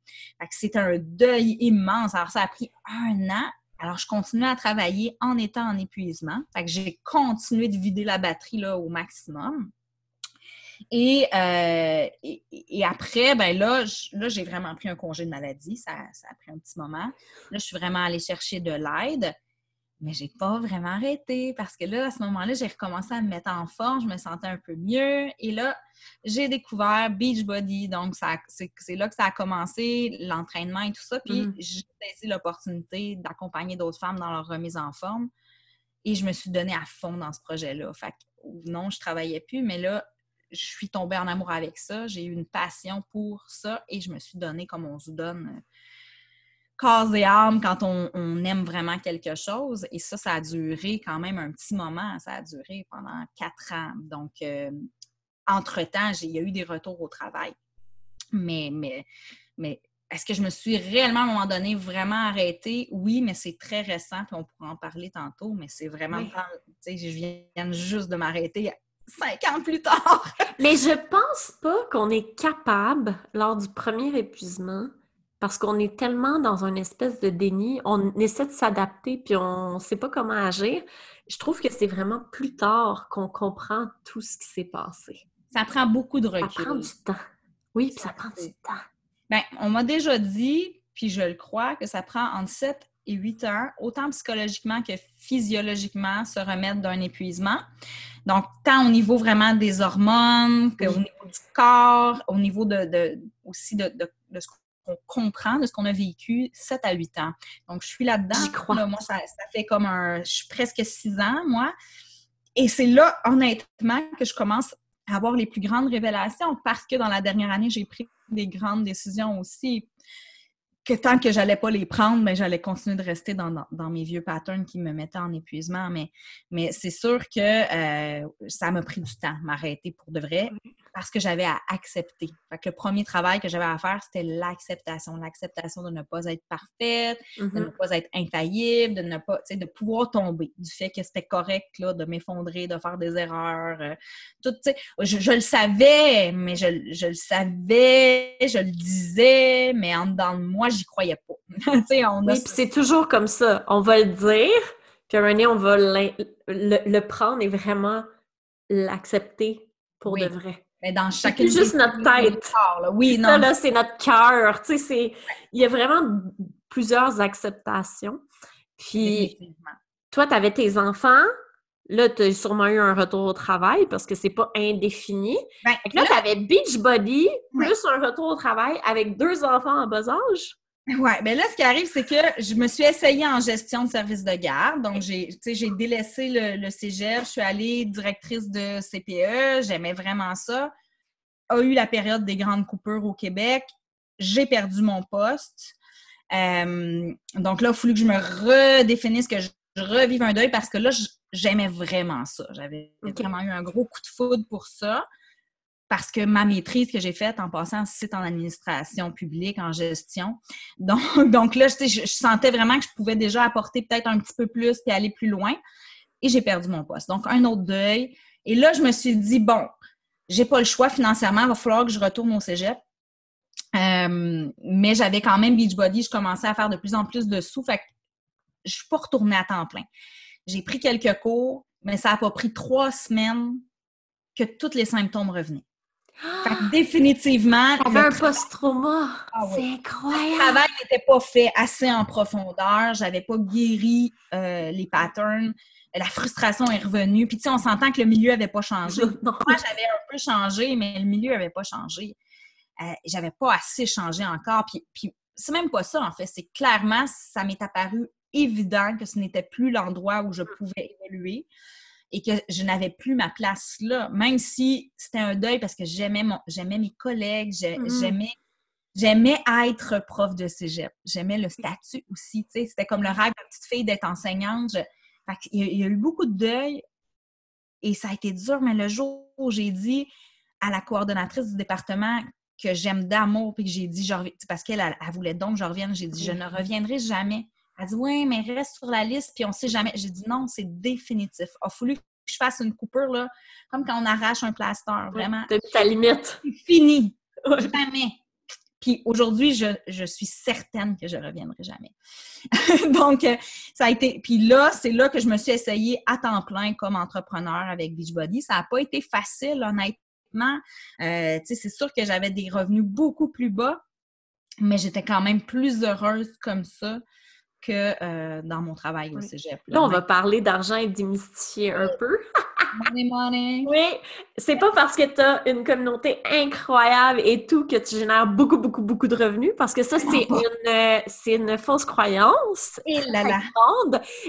C'était un deuil immense. Alors, ça a pris un an. Alors, je continuais à travailler en étant en épuisement. J'ai continué de vider la batterie là, au maximum. Et, euh, et, après, ben là, là j'ai vraiment pris un congé de maladie. Ça, ça a pris un petit moment. Là, je suis vraiment allée chercher de l'aide mais j'ai pas vraiment arrêté parce que là, à ce moment-là, j'ai recommencé à me mettre en forme, je me sentais un peu mieux. Et là, j'ai découvert Beachbody. Donc, c'est là que ça a commencé, l'entraînement et tout ça. Puis, mm. j'ai saisi l'opportunité d'accompagner d'autres femmes dans leur remise en forme. Et je me suis donnée à fond dans ce projet-là. Fait que, non, je travaillais plus, mais là, je suis tombée en amour avec ça. J'ai eu une passion pour ça et je me suis donnée comme on se donne corps et âme quand on, aime vraiment quelque chose. Et ça, ça a duré quand même un petit moment. Ça a duré pendant quatre ans. Donc, euh, entre-temps, il y a eu des retours au travail. Mais, mais, mais est-ce que je me suis réellement, à un moment donné, vraiment arrêtée? Oui, mais c'est très récent, puis on pourra en parler tantôt, mais c'est vraiment... Tu sais, je viens juste de m'arrêter cinq ans plus tard. mais je pense pas qu'on est capable, lors du premier épuisement, parce qu'on est tellement dans une espèce de déni, on essaie de s'adapter puis on ne sait pas comment agir. Je trouve que c'est vraiment plus tard qu'on comprend tout ce qui s'est passé. Ça prend beaucoup de recul. Ça prend du temps. Oui, puis ça, prend du temps. Bien, on m'a déjà dit, puis je le crois, que ça prend entre 7 et 8 ans, autant psychologiquement que physiologiquement, se remettre d'un épuisement. Donc, tant au niveau vraiment des hormones qu'au niveau du corps, au niveau de, aussi de, de, de ce qu'on comprend de ce qu'on a vécu 7 à 8 ans. Donc, je suis là-dedans. J'y crois. moi, ça, fait comme un... Je suis presque 6 ans, moi. Et c'est là, honnêtement, que je commence à avoir les plus grandes révélations parce que dans la dernière année, j'ai pris des grandes décisions aussi que tant que j'allais pas les prendre, mais ben, j'allais continuer de rester dans, mes vieux patterns qui me mettaient en épuisement. Mais, mais c'est sûr que euh, ça m'a pris du temps m'arrêter pour de vrai parce que j'avais à accepter. Fait que le premier travail que j'avais à faire, c'était l'acceptation. L'acceptation de ne pas être parfaite, de ne mm-hmm. pas être infaillible, de ne pas, tu sais, de pouvoir tomber, du fait que c'était correct, là, de m'effondrer, de faire des erreurs. Euh, tout, sais, je, le savais, mais je, le savais, je le disais, mais en dedans de moi, j'y croyais pas. on a... Oui, puis c'est toujours comme ça. On va le dire, puis à un moment on va le, le prendre et vraiment l'accepter pour de vrai. Mais dans chacune C'est juste notre tête. Oui, non. Ça, là, c'est notre cœur. Tu sais, il y a vraiment plusieurs acceptations. Puis, toi, tu avais tes enfants. Là, tu as sûrement eu un retour au travail parce que c'est pas indéfini. Ben, là, tu avais Beachbody plus un retour au travail avec deux enfants en bas âge. Oui, bien là, ce qui arrive, c'est que je me suis essayée en gestion de service de garde. Donc, j'ai délaissé le, le cégep, je suis allée directrice de CPE, j'aimais vraiment ça. A eu la période des grandes coupures au Québec, j'ai perdu mon poste. Euh, donc là, il a fallu que je me redéfinisse, que je, revive un deuil parce que là, j'aimais vraiment ça. J'avais vraiment eu un gros coup de foudre pour ça parce que ma maîtrise que j'ai faite en passant, c'est en administration publique, en gestion. Donc, donc là, je, sentais vraiment que je pouvais déjà apporter peut-être un petit peu plus et aller plus loin. Et j'ai perdu mon poste. Donc, un autre deuil. Et là, je me suis dit, bon, j'ai pas le choix financièrement, il va falloir que je retourne au cégep. Euh, mais j'avais quand même Beachbody, je commençais à faire de plus en plus de sous, fait que je suis pas retournée à temps plein. J'ai pris quelques cours, mais ça a pas pris trois semaines que tous les symptômes revenaient. Fait que définitivement. J'avais un post-trauma. Ah C'est incroyable. Le travail n'était pas fait assez en profondeur. J'avais pas guéri euh, les patterns. La frustration est revenue. Puis, tu sais, on s'entend que le milieu n'avait pas changé. Moi, j'avais un peu changé, mais le milieu n'avait pas changé. Euh, j'avais pas assez changé encore. Puis, puis c'est même pas ça, en fait. C'est clairement, ça m'est apparu évident que ce n'était plus l'endroit où je pouvais évoluer et que je n'avais plus ma place là, même si c'était un deuil parce que j'aimais mon, j'aimais mes collègues, mm-hmm. j'aimais, j'aimais être prof de cégep, j'aimais le statut aussi, tu sais, c'était comme le rêve de petite fille d'être enseignante. il, y a, eu beaucoup de deuil et ça a été dur, mais le jour où j'ai dit à la coordonnatrice du département que j'aime d'amour, puis que j'ai dit, parce qu'elle elle, voulait donc que je revienne, j'ai dit, je ne reviendrai jamais. Elle dit Oui, mais reste sur la liste, puis on ne sait jamais. J'ai dit non, c'est définitif. Il a fallu que je fasse une coupure, là, comme quand on arrache un plaster, vraiment. C'est ta limite. C'est fini. Jamais. Puis aujourd'hui, je, suis certaine que je ne reviendrai jamais. Donc, euh, ça a été. Puis là, c'est là que je me suis essayée à temps plein comme entrepreneur avec Beachbody. Ça n'a pas été facile, honnêtement. Euh, c'est sûr que j'avais des revenus beaucoup plus bas, mais j'étais quand même plus heureuse comme ça que euh, dans mon travail au cégep. Là, on va parler d'argent et démystifier un peu. money, money! Oui, c'est pas parce que tu as une communauté incroyable et tout que tu génères beaucoup, beaucoup, beaucoup de revenus, parce que ça, c'est une, c'est une fausse croyance. Et là là!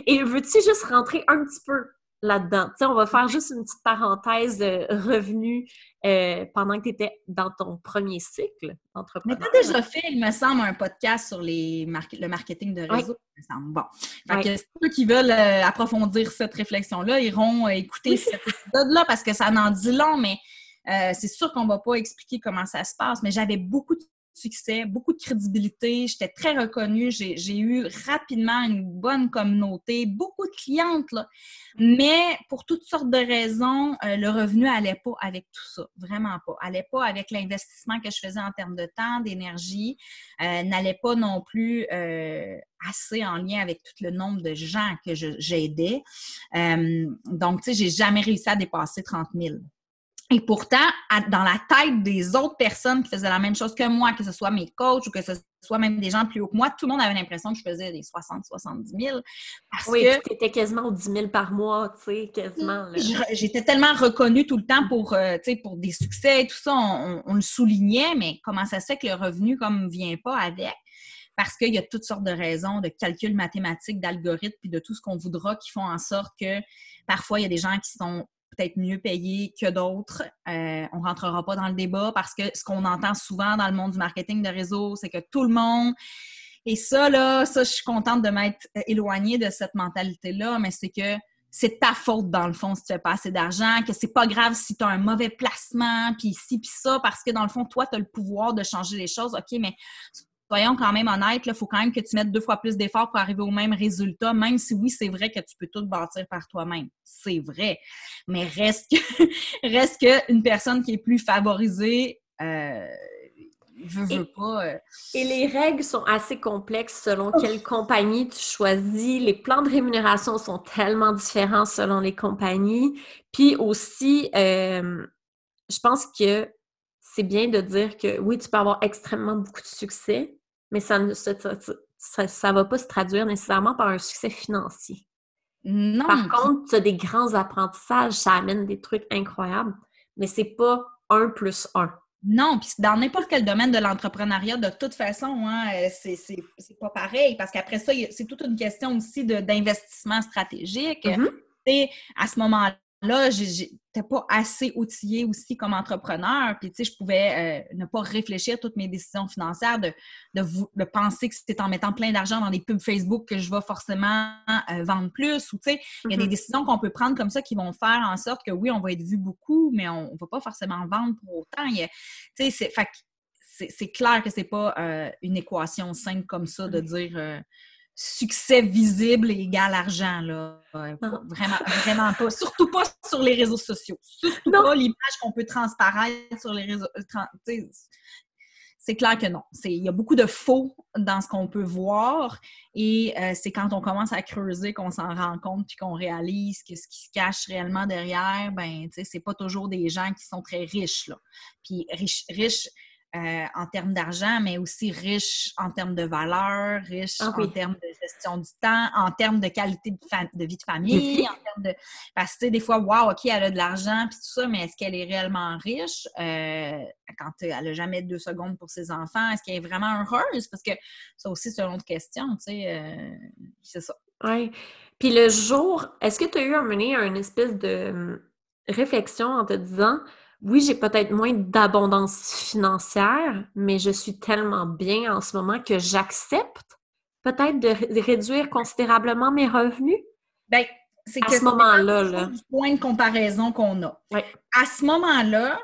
Et veux-tu juste rentrer un petit peu là-dedans. on va faire juste une petite parenthèse de revenus euh, pendant que tu étais dans ton premier cycle d'entrepreneur. Mais tu as déjà fait, il me semble, un podcast sur les le marketing de réseau. Il me semble. Bon. Fait que ceux qui veulent euh, approfondir cette réflexion-là iront euh, écouter cet épisode-là parce que ça en dit long, mais c'est sûr qu'on ne va pas expliquer comment ça se passe. Mais j'avais beaucoup de succès, beaucoup de crédibilité. J'étais très reconnue. J'ai eu rapidement une bonne communauté, beaucoup de clientes. Mais pour toutes sortes de raisons, euh, le revenu n'allait pas avec tout ça. Vraiment pas. Allait pas avec l'investissement que je faisais en termes de temps, d'énergie. Euh, n'allait pas non plus euh, assez en lien avec tout le nombre de gens que j'aidais. donc, tu sais, j'ai jamais réussi à dépasser 30 000. Et pourtant, dans la tête des autres personnes qui faisaient la même chose que moi, que ce soit mes coachs ou que ce soit même des gens plus hauts que moi, tout le monde avait l'impression que je faisais des 60, 70 000. Parce oui, tu étais quasiment aux 10 000 par mois, tu sais, quasiment. J'étais tellement reconnue tout le temps pour, euh, pour des succès et tout ça, on, le soulignait, mais comment ça se fait que le revenu comme vient pas avec? parce qu'il y a toutes sortes de raisons, de calculs mathématiques, d'algorithmes, puis de tout ce qu'on voudra qui font en sorte que parfois il y a des gens qui sont peut-être mieux payés que d'autres. Euh, on ne rentrera pas dans le débat parce que ce qu'on entend souvent dans le monde du marketing de réseau, c'est que tout le monde. Et ça, là, ça, je suis contente de m'être éloignée de cette mentalité-là, mais c'est que c'est ta faute, dans le fond, si tu fais pas assez d'argent, que c'est pas grave si tu as un mauvais placement, puis ci, puis ça, parce que dans le fond, toi, tu as le pouvoir de changer les choses. OK, mais soyons quand même honnêtes, il faut quand même que tu mettes deux fois plus d'efforts pour arriver au même résultat, même si oui, c'est vrai que tu peux tout bâtir par toi-même. C'est vrai. Mais reste que, reste qu'une personne qui est plus favorisée, euh, veut, et, pas. Euh, et les règles sont assez complexes selon quelle compagnie tu choisis. Les plans de rémunération sont tellement différents selon les compagnies. Puis aussi, euh, je pense que c'est bien de dire que oui, tu peux avoir extrêmement beaucoup de succès, mais ça ne ça, va pas se traduire nécessairement par un succès financier. Non. Par contre, tu as des grands apprentissages, ça amène des trucs incroyables, mais c'est pas un plus un. Non, puis dans n'importe quel domaine de l'entrepreneuriat, de toute façon, hein, euh, c'est pas pareil, parce qu'après ça, c'est toute une question aussi d'investissement stratégique. Mm-hmm. À ce moment-là, là, j'étais pas assez outillée aussi comme entrepreneur. Puis, tu sais, je pouvais euh, ne pas réfléchir à toutes mes décisions financières, de, de, penser que c'était en mettant plein d'argent dans des pubs Facebook que je vais forcément euh, vendre plus. Ou, tu sais, il y a des mm-hmm. décisions qu'on peut prendre comme ça qui vont faire en sorte que oui, on va être vu beaucoup, mais on ne va pas forcément vendre pour autant. Tu sais, c'est clair que c'est pas euh, une équation simple comme ça de dire succès visible égale argent, là. Vraiment, vraiment pas. Surtout pas sur les réseaux sociaux. Surtout pas l'image qu'on peut transparaître sur les réseaux. Euh, c'est clair que non. Il y a beaucoup de faux dans ce qu'on peut voir et euh, c'est quand on commence à creuser qu'on s'en rend compte puis qu'on réalise que ce qui se cache réellement derrière, ben, tu sais, c'est pas toujours des gens qui sont très riches, là. Puis riches, riches euh, en termes d'argent, mais aussi riche en termes de valeur, riche ah en termes de gestion du temps, en termes de qualité de, vie de famille, en termes de... Parce que, tu sais, des fois, wow, OK, elle a de l'argent, puis tout ça, mais est-ce qu'elle est réellement riche? Euh, quand elle n'a jamais deux secondes pour ses enfants? Est-ce qu'elle est vraiment heureuse? Parce que ça aussi, c'est une autre question, tu sais, euh, c'est ça. Oui. Puis le jour, est-ce que tu as eu à mener une espèce de hum, réflexion en te disant oui, j'ai peut-être moins d'abondance financière, mais je suis tellement bien en ce moment que j'accepte peut-être de, réduire considérablement mes revenus. Bien, c'est à ce moment-là, là. point de comparaison qu'on a. À ce moment-là,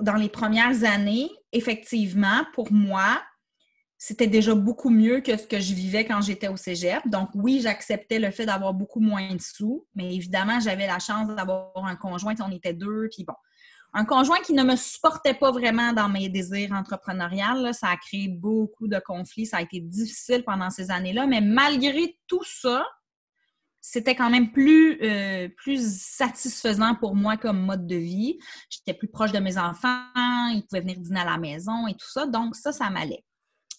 dans les premières années, effectivement, pour moi, c'était déjà beaucoup mieux que ce que je vivais quand j'étais au cégep. Donc, oui, j'acceptais le fait d'avoir beaucoup moins de sous, mais évidemment, j'avais la chance d'avoir un conjoint, on était deux, puis bon, un conjoint qui ne me supportait pas vraiment dans mes désirs entrepreneuriales, ça a créé beaucoup de conflits. Ça a été difficile pendant ces années-là, mais malgré tout ça, c'était quand même plus, euh, plus satisfaisant pour moi comme mode de vie. J'étais plus proche de mes enfants, ils pouvaient venir dîner à la maison et tout ça. Donc, ça, ça m'allait.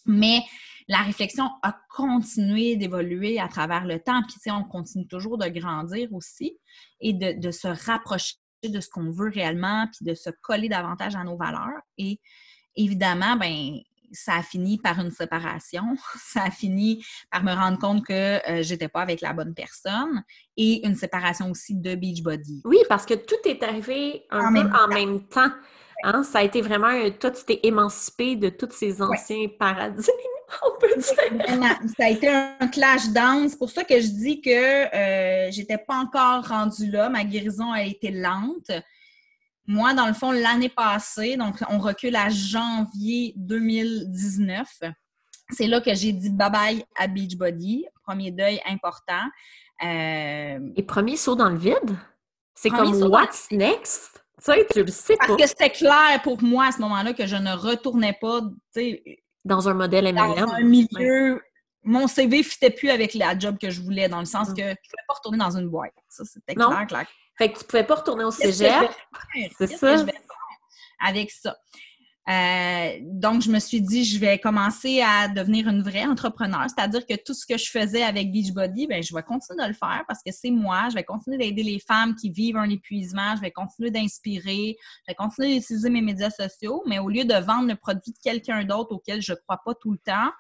Mais la réflexion a continué d'évoluer à travers le temps. Puis, tu sais, on continue toujours de grandir aussi et de se rapprocher de ce qu'on veut réellement, puis de se coller davantage à nos valeurs. Et évidemment, ben ça a fini par une séparation. Ça a fini par me rendre compte que euh, j'étais pas avec la bonne personne et une séparation aussi de Beachbody. Oui, parce que tout est arrivé un en peu même en même temps. Hein? Ça a été vraiment, toi, tu t'es émancipé de tous ces anciens paradigmes on peut dire. Ça a été un clash down. C'est pour ça que je dis que euh, j'étais pas encore rendue là. Ma guérison a été lente. Moi, dans le fond, l'année passée, donc on recule à janvier 2019, c'est là que j'ai dit bye-bye à Beachbody. Premier deuil important. Euh, Et premier saut dans le vide? C'est comme what's next? Tu sais, tu le sais Parce que c'était clair pour moi à ce moment-là que je ne retournais pas, dans un modèle MLM. Dans un milieu. Mon CV ne fitait plus avec la job que je voulais, dans le sens mm. que je ne pouvais pas retourner dans une boîte. Ça, c'était clair, clair. Fait que tu ne pouvais pas retourner au cégep. C'est ça. avec ça? Euh, donc, je me suis dit, je vais commencer à devenir une vraie entrepreneur, c'est-à-dire que tout ce que je faisais avec Beachbody, ben, je vais continuer de le faire parce que c'est moi. Je vais continuer d'aider les femmes qui vivent un épuisement. Je vais continuer d'inspirer. Je vais continuer d'utiliser mes médias sociaux, mais au lieu de vendre le produit de quelqu'un d'autre auquel je ne crois pas tout le temps,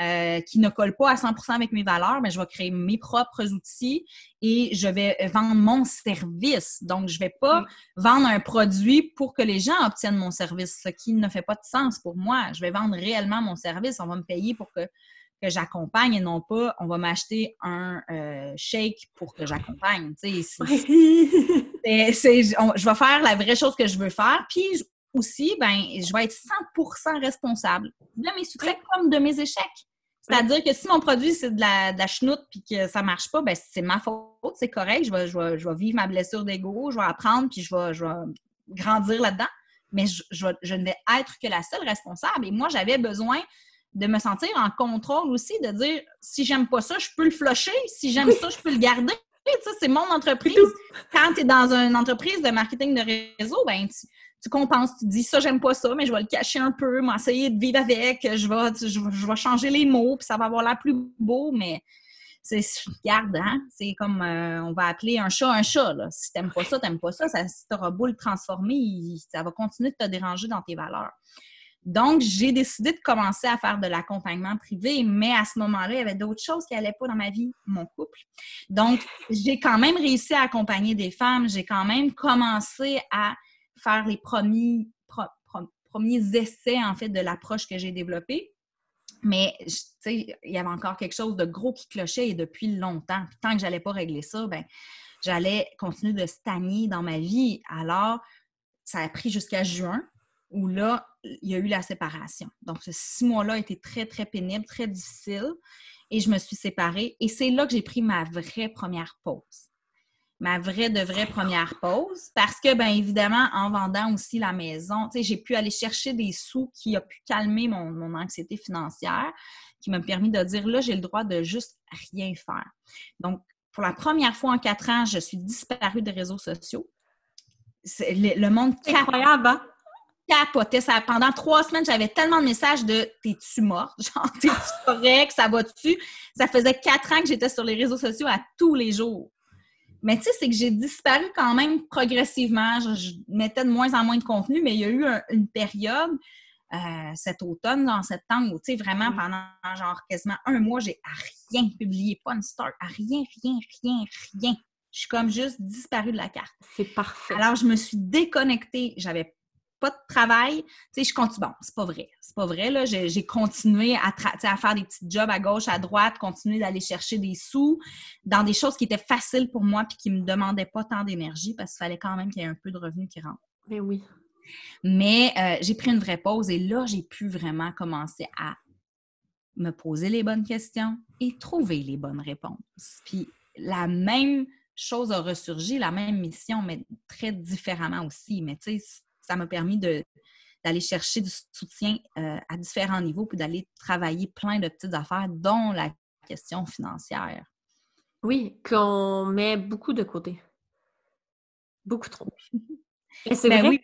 euh, qui ne colle pas à 100% avec mes valeurs, ben, je vais créer mes propres outils et je vais vendre mon service. Donc, je ne vais pas vendre un produit pour que les gens obtiennent mon service, ce qui ne fait pas de sens pour moi. Je vais vendre réellement mon service. On va me payer pour que, que j'accompagne et non pas on va m'acheter un euh, shake pour que j'accompagne. je vais faire la vraie chose que je veux faire. Puis aussi, ben, je vais être 100% responsable de mes succès comme de mes échecs. C'est-à-dire que si mon produit, c'est de la, de chenoute puis que ça marche pas, ben c'est ma faute, c'est correct. Je vais, je, vais, vivre ma blessure d'ego, je vais apprendre puis je vais, je vais grandir là-dedans. Mais je, je, ne vais être que la seule responsable. Et moi, j'avais besoin de me sentir en contrôle aussi, de dire si j'aime pas ça, je peux le flusher. Si j'aime ça, je peux le garder. c'est mon entreprise. Quand tu es dans une entreprise de marketing de réseau, ben tu, tu compenses, tu dis ça, j'aime pas ça, mais je vais le cacher un peu, m'essayer de vivre avec, je vais, je, vais changer les mots, puis ça va avoir l'air plus beau, mais tu sais, garde, hein? C'est comme, euh, on va appeler un chat un chat, là. Si t'aimes pas ça, t'aimes pas ça, ça si t'auras beau le transformer, ça va continuer de te déranger dans tes valeurs. Donc, j'ai décidé de commencer à faire de l'accompagnement privé, mais à ce moment-là, il y avait d'autres choses qui n'allaient pas dans ma vie, mon couple. Donc, j'ai quand même réussi à accompagner des femmes, j'ai quand même commencé à faire les premiers, essais, en fait, de l'approche que j'ai développée. Mais, tu sais, il y avait encore quelque chose de gros qui clochait et depuis longtemps. Tant que j'allais pas régler ça, ben j'allais continuer de stagner dans ma vie. Alors, ça a pris jusqu'à juin où là, il y a eu la séparation. Donc, ce six mois-là a été très, très pénible, très difficile. Et je me suis séparée. Et c'est là que j'ai pris ma vraie première pause. Ma vraie de vraie première pause. Parce que, bien évidemment, en vendant aussi la maison, tu sais, j'ai pu aller chercher des sous qui ont pu calmer mon, mon anxiété financière, qui m'a permis de dire là, j'ai le droit de juste rien faire. Donc, pour la première fois en quatre ans, je suis disparue des réseaux sociaux. Le, le monde incroyable, hein? capotais. Ça, pendant trois semaines, j'avais tellement de messages de T'es-tu morte? Genre, t'es-tu correct? Ça va-tu? Ça faisait quatre ans que j'étais sur les réseaux sociaux à tous les jours. Mais tu sais, c'est que j'ai disparu quand même progressivement. Je, mettais de moins en moins de contenu, mais il y a eu une période euh, cet automne, en septembre, où tu sais, vraiment pendant genre quasiment un mois, j'ai rien publié, pas une start, à rien, rien, rien, rien. Je suis comme juste disparue de la carte. C'est parfait. Alors, je me suis déconnectée. J'avais pas de travail, tu sais, je continue. Bon, c'est pas vrai. C'est pas vrai, là. J'ai continué à, à, faire des petits jobs à gauche, à droite, continuer d'aller chercher des sous dans des choses qui étaient faciles pour moi puis qui me demandaient pas tant d'énergie parce qu'il fallait quand même qu'il y ait un peu de revenus qui rentrent. Mais oui. Mais euh, j'ai pris une vraie pause et là, j'ai pu vraiment commencer à me poser les bonnes questions et trouver les bonnes réponses. Puis la même chose a ressurgi, la même mission, mais très différemment aussi. Mais tu sais, ça m'a permis d'aller chercher du soutien euh, à différents niveaux, puis d'aller travailler plein de petites affaires, dont la question financière. Oui, qu'on met beaucoup de côté. Beaucoup trop. Et c'est ben vrai.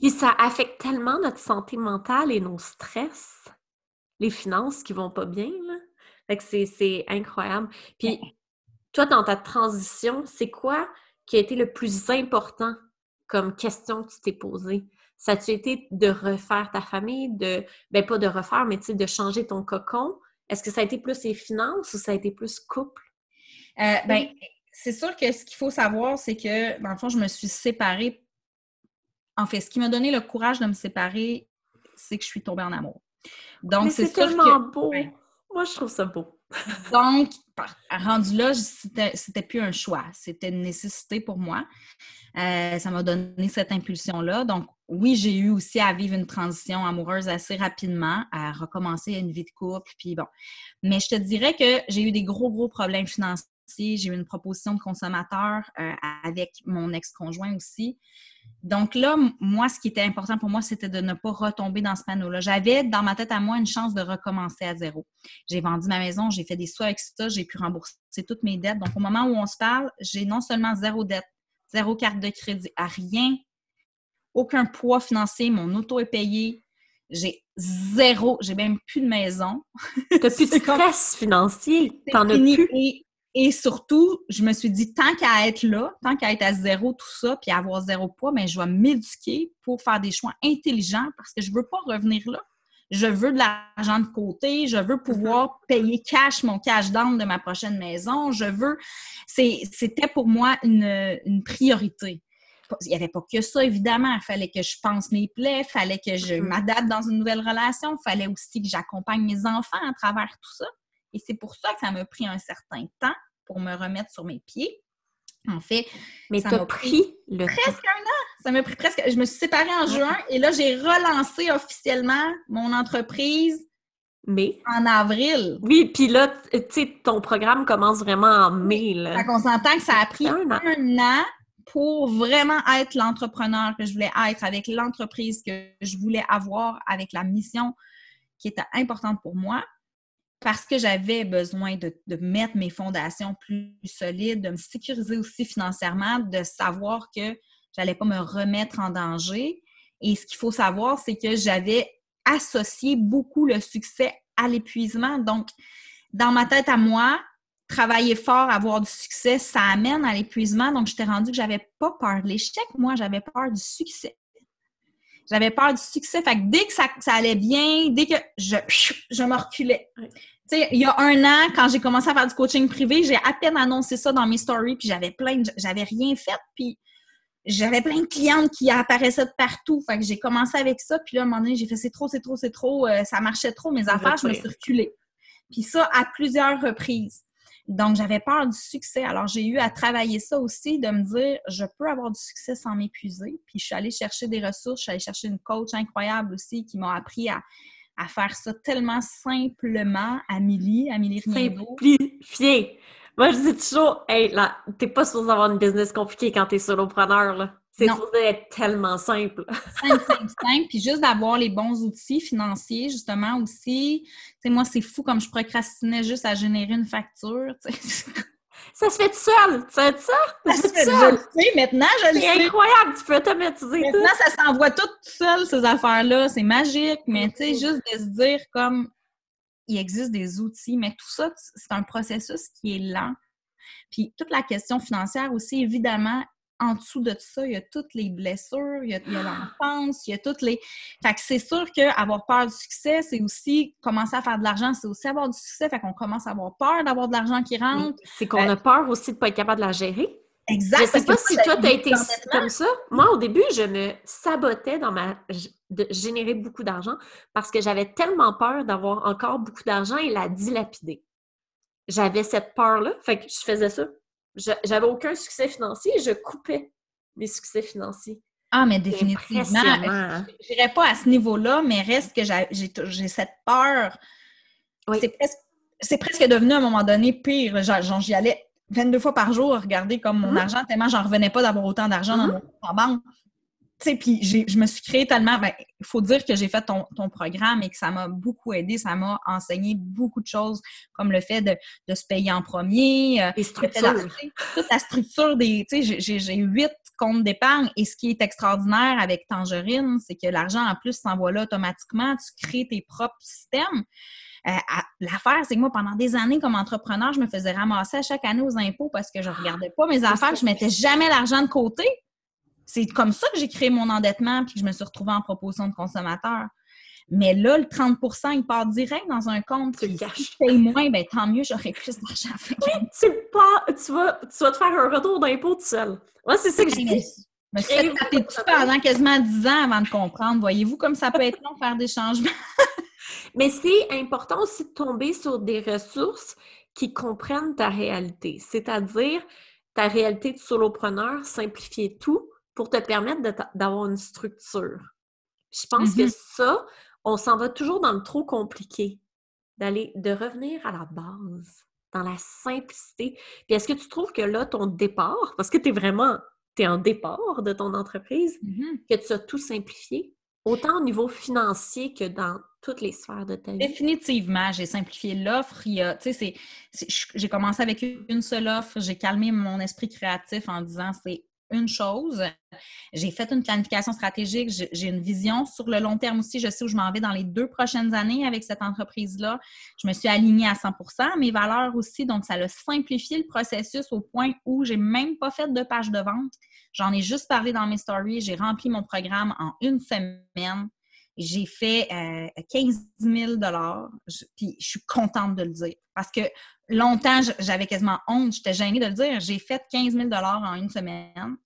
Oui. ça affecte tellement notre santé mentale et nos stress, les finances qui vont pas bien. Là. Fait que c'est incroyable. Puis, toi, dans ta transition, c'est quoi qui a été le plus important comme question que tu t'es posée? Ça a-tu été de refaire ta famille, de, ben pas de refaire, mais tu sais, de changer ton cocon? Est-ce que ça a été plus les finances ou ça a été plus couple? Euh, ben, c'est sûr que ce qu'il faut savoir, c'est que, dans le fond, je me suis séparée. En fait, ce qui m'a donné le courage de me séparer, c'est que je suis tombée en amour. Donc, c'est tellement beau. Moi, je trouve ça beau. Donc, rendu là, c'était plus un choix, c'était une nécessité pour moi. Euh, ça m'a donné cette impulsion-là. Donc, oui, j'ai eu aussi à vivre une transition amoureuse assez rapidement, à recommencer une vie de couple, puis bon. Mais je te dirais que j'ai eu des gros, gros problèmes financiers. J'ai eu une proposition de consommateur euh, avec mon ex-conjoint aussi. Donc là, moi, ce qui était important pour moi, c'était de ne pas retomber dans ce panneau-là. J'avais dans ma tête à moi une chance de recommencer à zéro. J'ai vendu ma maison, j'ai fait des soins avec ça, j'ai pu rembourser toutes mes dettes. Donc, au moment où on se parle, j'ai non seulement zéro dette, zéro carte de crédit, à rien, aucun poids financier, mon auto est payé, j'ai zéro, j'ai même plus de maison. T'as plus de stress financier, t'en as plus. Et surtout, je me suis dit, tant qu'à être là, tant qu'à être à zéro, tout ça, puis avoir zéro poids, mais ben, je vais m'éduquer pour faire des choix intelligents parce que je ne veux pas revenir là. Je veux de l'argent de côté, je veux pouvoir payer cash mon cash down de ma prochaine maison, je veux. C'était pour moi une, une priorité il n'y avait pas que ça, évidemment. Il fallait que je pense mes plaies, il fallait que je mm-hmm. m'adapte dans une nouvelle relation, il fallait aussi que j'accompagne mes enfants à travers tout ça. Et c'est pour ça que ça m'a pris un certain temps pour me remettre sur mes pieds. En fait, mais ça m'a pris, presque un an. Ça m'a pris presque. Je me suis séparée en juin et là, j'ai relancé officiellement mon entreprise mai. En avril. Oui, puis là, tu sais, ton programme commence vraiment en mai. Là. on s'entend que ça a pris un an. pour vraiment être l'entrepreneur que je voulais être, avec l'entreprise que je voulais avoir, avec la mission qui était importante pour moi parce que j'avais besoin de, mettre mes fondations plus solides, de me sécuriser aussi financièrement, de savoir que j'allais pas me remettre en danger. Et ce qu'il faut savoir, c'est que j'avais associé beaucoup le succès à l'épuisement. Donc, dans ma tête à moi, travailler fort, avoir du succès, ça amène à l'épuisement. Donc, j'étais rendue que j'avais pas peur de l'échec, moi, j'avais peur du succès. J'avais peur du succès. Fait que dès que ça, allait bien, dès que je, je me reculais. Tu sais, il y a un an, quand j'ai commencé à faire du coaching privé, j'ai à peine annoncé ça dans mes stories, puis j'avais plein j'avais rien fait, puis j'avais plein de clientes qui apparaissaient de partout. Fait que j'ai commencé avec ça, puis là, à un moment donné, j'ai fait c'est trop, c'est trop, c'est trop, euh, ça marchait trop, mes affaires, je me suis reculée. Puis ça, à plusieurs reprises. Donc, j'avais peur du succès. Alors, j'ai eu à travailler ça aussi, de me dire, je peux avoir du succès sans m'épuiser. Puis, je suis allée chercher des ressources. Je suis allée chercher une coach incroyable aussi qui m'a appris à, faire ça tellement simplement. Amélie, Amélie Riendo. Simplifié. Moi, je dis toujours, hey, là, t'es pas supposé avoir une business compliquée quand t'es solopreneur, là. C'est supposé être tellement simple. simple, simple, simple. Puis juste d'avoir les bons outils financiers, justement, aussi. Tu sais, moi, c'est fou comme je procrastinais juste à générer une facture. Ça se fait tout seul, tu sais ça? Ça se fait Je le sais, maintenant, je le sais. C'est incroyable, tu peux automatiser Maintenant, ça s'envoie tout seul, ces affaires-là. C'est magique, mais tu sais, mm-hmm. juste de se dire comme il existe des outils, mais tout ça, c'est un processus qui est lent. Puis toute la question financière aussi, évidemment, en dessous de ça, il y a toutes les blessures, il y a, l'enfance, il y a toutes les. Fait que c'est sûr qu'avoir peur du succès, c'est aussi commencer à faire de l'argent, c'est aussi avoir du succès. Fait qu'on commence à avoir peur d'avoir de l'argent qui rentre. C'est qu'on a euh, peur aussi de ne pas être capable de la gérer. Exact. Je sais pas si toi, tu as été comme ça. Moi, au début, je me sabotais dans ma de générer beaucoup d'argent parce que j'avais tellement peur d'avoir encore beaucoup d'argent et la dilapider. J'avais cette peur-là, fait que je faisais ça j'avais aucun succès financier, je coupais mes succès financiers. Ah, mais définitivement. Je n'irais pas à ce niveau-là, mais reste que j'ai cette peur. C'est presque, devenu à un moment donné pire. J'y allais 22 fois par jour regarder comme mon mm-hmm. argent, tellement j'en revenais pas d'avoir autant d'argent dans mm-hmm. mon banque tu sais, puis je me suis créé tellement. Ben, il faut dire que j'ai fait ton, programme et que ça m'a beaucoup aidé. Ça m'a enseigné beaucoup de choses, comme le fait de, se payer en premier. Euh, toute la structure des. Tu sais, j'ai huit comptes d'épargne et ce qui est extraordinaire avec Tangerine, c'est que l'argent, en plus, s'envoie là automatiquement. Tu crées tes propres systèmes. Euh, l'affaire, c'est que moi, pendant des années, comme entrepreneur, je me faisais ramasser à chaque année aux impôts parce que je regardais pas mes affaires, je mettais jamais l'argent de côté. C'est comme ça que j'ai créé mon endettement puis que je me suis retrouvée en proposition de consommateur. Mais là, le 30% il part direct dans un compte. Tu le caches. paye moins, ben, tant mieux, j'aurai plus d'argent. tu, pas, tu, vas, tu vas te faire un retour d'impôt tout seul. Moi, c'est ça que je dis. Je me suis fait taper dessus pendant quasiment 10 ans avant de comprendre. Voyez-vous comme ça peut être long faire des changements? Mais c'est important aussi de tomber sur des ressources qui comprennent ta réalité. C'est-à-dire ta réalité de solopreneur, simplifier tout pour te permettre d'avoir une structure. Je pense que mm-hmm. ça, on s'en va toujours dans le trop compliqué, d'aller, de revenir à la base, dans la simplicité. Puis est-ce que tu trouves que là, ton départ, parce que tu es vraiment, tu es en départ de ton entreprise, mm-hmm. que tu as tout simplifié, autant au niveau financier que dans toutes les sphères de ta vie? Définitivement, j'ai simplifié l'offre. J'ai commencé avec une seule offre, j'ai calmé mon esprit créatif en disant c'est une chose. J'ai fait une planification stratégique, j'ai une vision sur le long terme aussi. Je sais où je m'en vais dans les deux prochaines années avec cette entreprise-là. Je me suis alignée à 100% mes valeurs aussi. Donc, ça a simplifié le processus au point où j'ai même pas fait de page de vente. J'en ai juste parlé dans mes stories. J'ai rempli mon programme en une semaine. J'ai fait 15 000 puis je suis contente de le dire. Parce que longtemps, j'avais quasiment honte, j'étais gênée de le dire. J'ai fait 15 000 en une semaine.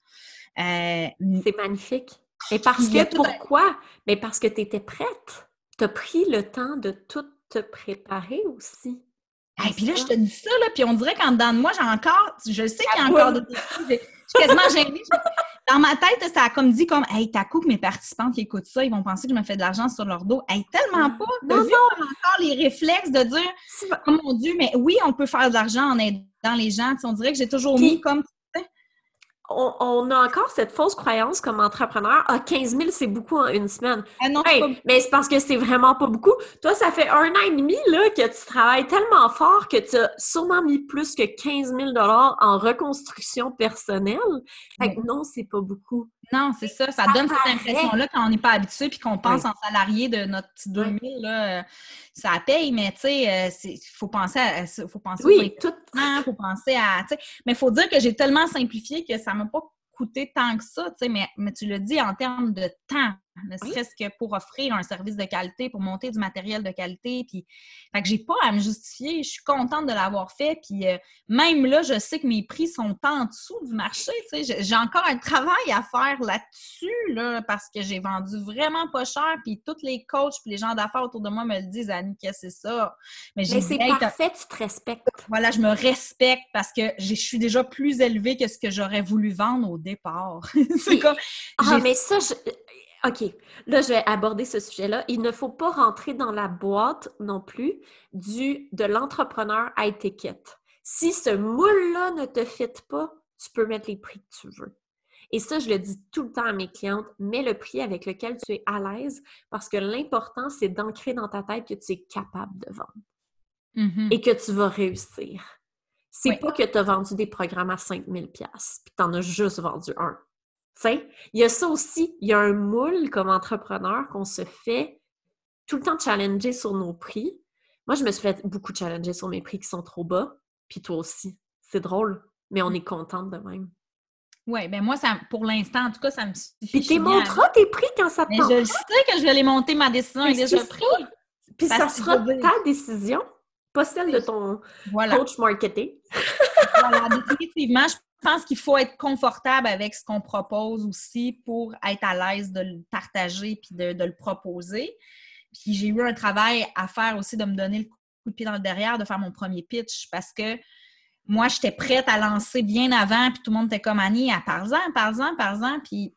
Euh, c'est magnifique. Et parce que, pourquoi? Mais parce que tu étais prête. Tu as pris le temps de tout te préparer aussi. Et puis là, je te dis ça, là, puis on dirait qu'en dedans de moi, j'ai encore, je sais qu'il y a encore Je suis quasiment gênée. Dans ma tête, ça a comme dit comme Hey, t'as coup que mes participants qui écoutent ça, ils vont penser que je me fais de l'argent sur leur dos. Hey, tellement pas! T'as vu encore les réflexes de dire Oh mon Dieu, mais oui, on peut faire de l'argent en aidant les gens. on dirait que j'ai toujours mis comme on, a encore cette fausse croyance comme entrepreneur. Ah, 15 000, c'est beaucoup en une semaine. Ah non, Mais c'est parce que c'est vraiment pas beaucoup. Toi, ça fait un an et demi là, que tu travailles tellement fort que tu as sûrement mis plus que 15 000 en reconstruction personnelle. Fait que non, c'est pas beaucoup. Non, c'est ça. Ça donne cette impression-là quand on n'est pas habitué puis qu'on pense en salarié de notre petit 2000, là, euh, ça paye, mais tu sais, il euh, faut penser à. Faut penser oui, tout. faut penser à. Mais il faut dire que j'ai tellement simplifié que ça m'a pas coûté tant que ça, mais, mais tu le dis en termes de temps ne serait-ce que pour offrir un service de qualité, pour monter du matériel de qualité. Puis, fait que j'ai pas à me justifier. Je suis contente de l'avoir fait. Puis, euh, même là, je sais que mes prix sont en dessous du marché. J'ai encore un travail à faire là-dessus, là, parce que j'ai vendu vraiment pas cher. Puis, tous les coachs puis les gens d'affaires autour de moi me le disent, Annie, que c'est ça. Mais, c'est parfait, tu te respectes. Voilà, je me respecte parce que je suis déjà plus élevée que ce que j'aurais voulu vendre au départ. c'est comme. Ah, mais ça, je OK. Là, je vais aborder ce sujet-là. Il ne faut pas rentrer dans la boîte non plus du, de l'entrepreneur à étiquette. Si ce moule-là ne te fit pas, tu peux mettre les prix que tu veux. Et ça, je le dis tout le temps à mes clientes, mets le prix avec lequel tu es à l'aise parce que l'important, c'est d'ancrer dans ta tête que tu es capable de vendre mm-hmm. et que tu vas réussir. C'est pas que tu as vendu des programmes à 5000$ puis tu en as juste vendu un il y a ça aussi, il y a un moule comme entrepreneur qu'on se fait tout le temps challenger sur nos prix. Moi, je me suis fait beaucoup challenger sur mes prix qui sont trop bas, puis toi aussi. C'est drôle, mais on est contente de même. Oui, ben moi, ça, pour l'instant, en tout cas, ça me suffit. Puis tu montres tes prix quand ça te Je sais que je vais les monter, ma décision est déjà prise. Puis ça sera ta décision, pas celle de ton coach marketing. voilà, définitivement, je je pense qu'il faut être confortable avec ce qu'on propose aussi pour être à l'aise de le partager puis de, le proposer. Puis j'ai eu un travail à faire aussi de me donner le coup de pied dans le derrière, de faire mon premier pitch parce que moi, j'étais prête à lancer bien avant, puis tout le monde était comme Annie, à parle-en, parle-en, parle-en. Puis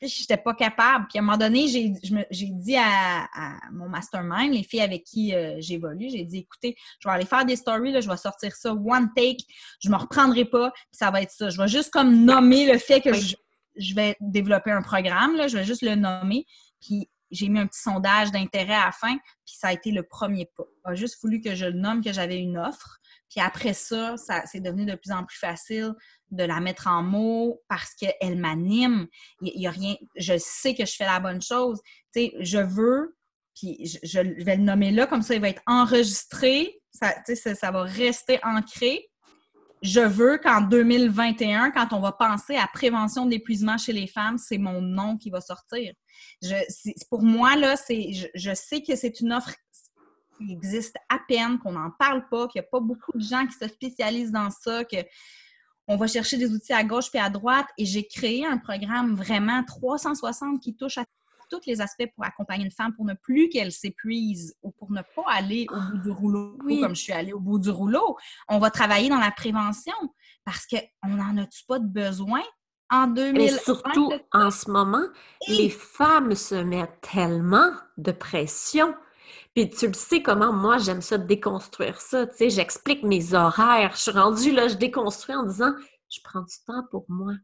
je n'étais pas capable. Puis à un moment donné, j'ai dit à, mon mastermind, les filles avec qui euh, j'évolue, j'ai dit écoutez, je vais aller faire des stories, là, je vais sortir ça one take, je ne me reprendrai pas, puis ça va être ça. Je vais juste comme nommer le fait que je, vais développer un programme, là, je vais juste le nommer. Puis j'ai mis un petit sondage d'intérêt à la fin, puis ça a été le premier pas. Il a juste voulu que je le nomme que j'avais une offre. Puis après ça, c'est devenu de plus en plus facile de la mettre en mots parce qu'elle m'anime. Il n'y a rien. Je sais que je fais la bonne chose. Tu sais, je veux, puis je, vais le nommer là, comme ça, il va être enregistré. Ça, ça, ça va rester ancré. Je veux qu'en 2021, quand on va penser à prévention de l'épuisement chez les femmes, c'est mon nom qui va sortir. Pour moi, là, je, je sais que c'est une offre qui existe à peine, qu'on n'en parle pas, qu'il n'y a pas beaucoup de gens qui se spécialisent dans ça, que on va chercher des outils à gauche puis à droite. Et j'ai créé un programme vraiment 360 qui touche à tous les aspects pour accompagner une femme pour ne plus qu'elle s'épuise ou pour ne pas aller au bout du rouleau comme je suis allée au bout du rouleau. On va travailler dans la prévention parce qu'on n'en a-tu pas de besoin? En 2000 Et surtout en ce moment, les femmes se mettent tellement de pression puis tu le sais comment moi j'aime ça déconstruire ça. Tu sais, j'explique mes horaires. Je suis rendue là, je déconstruis en disant je prends du temps pour moi.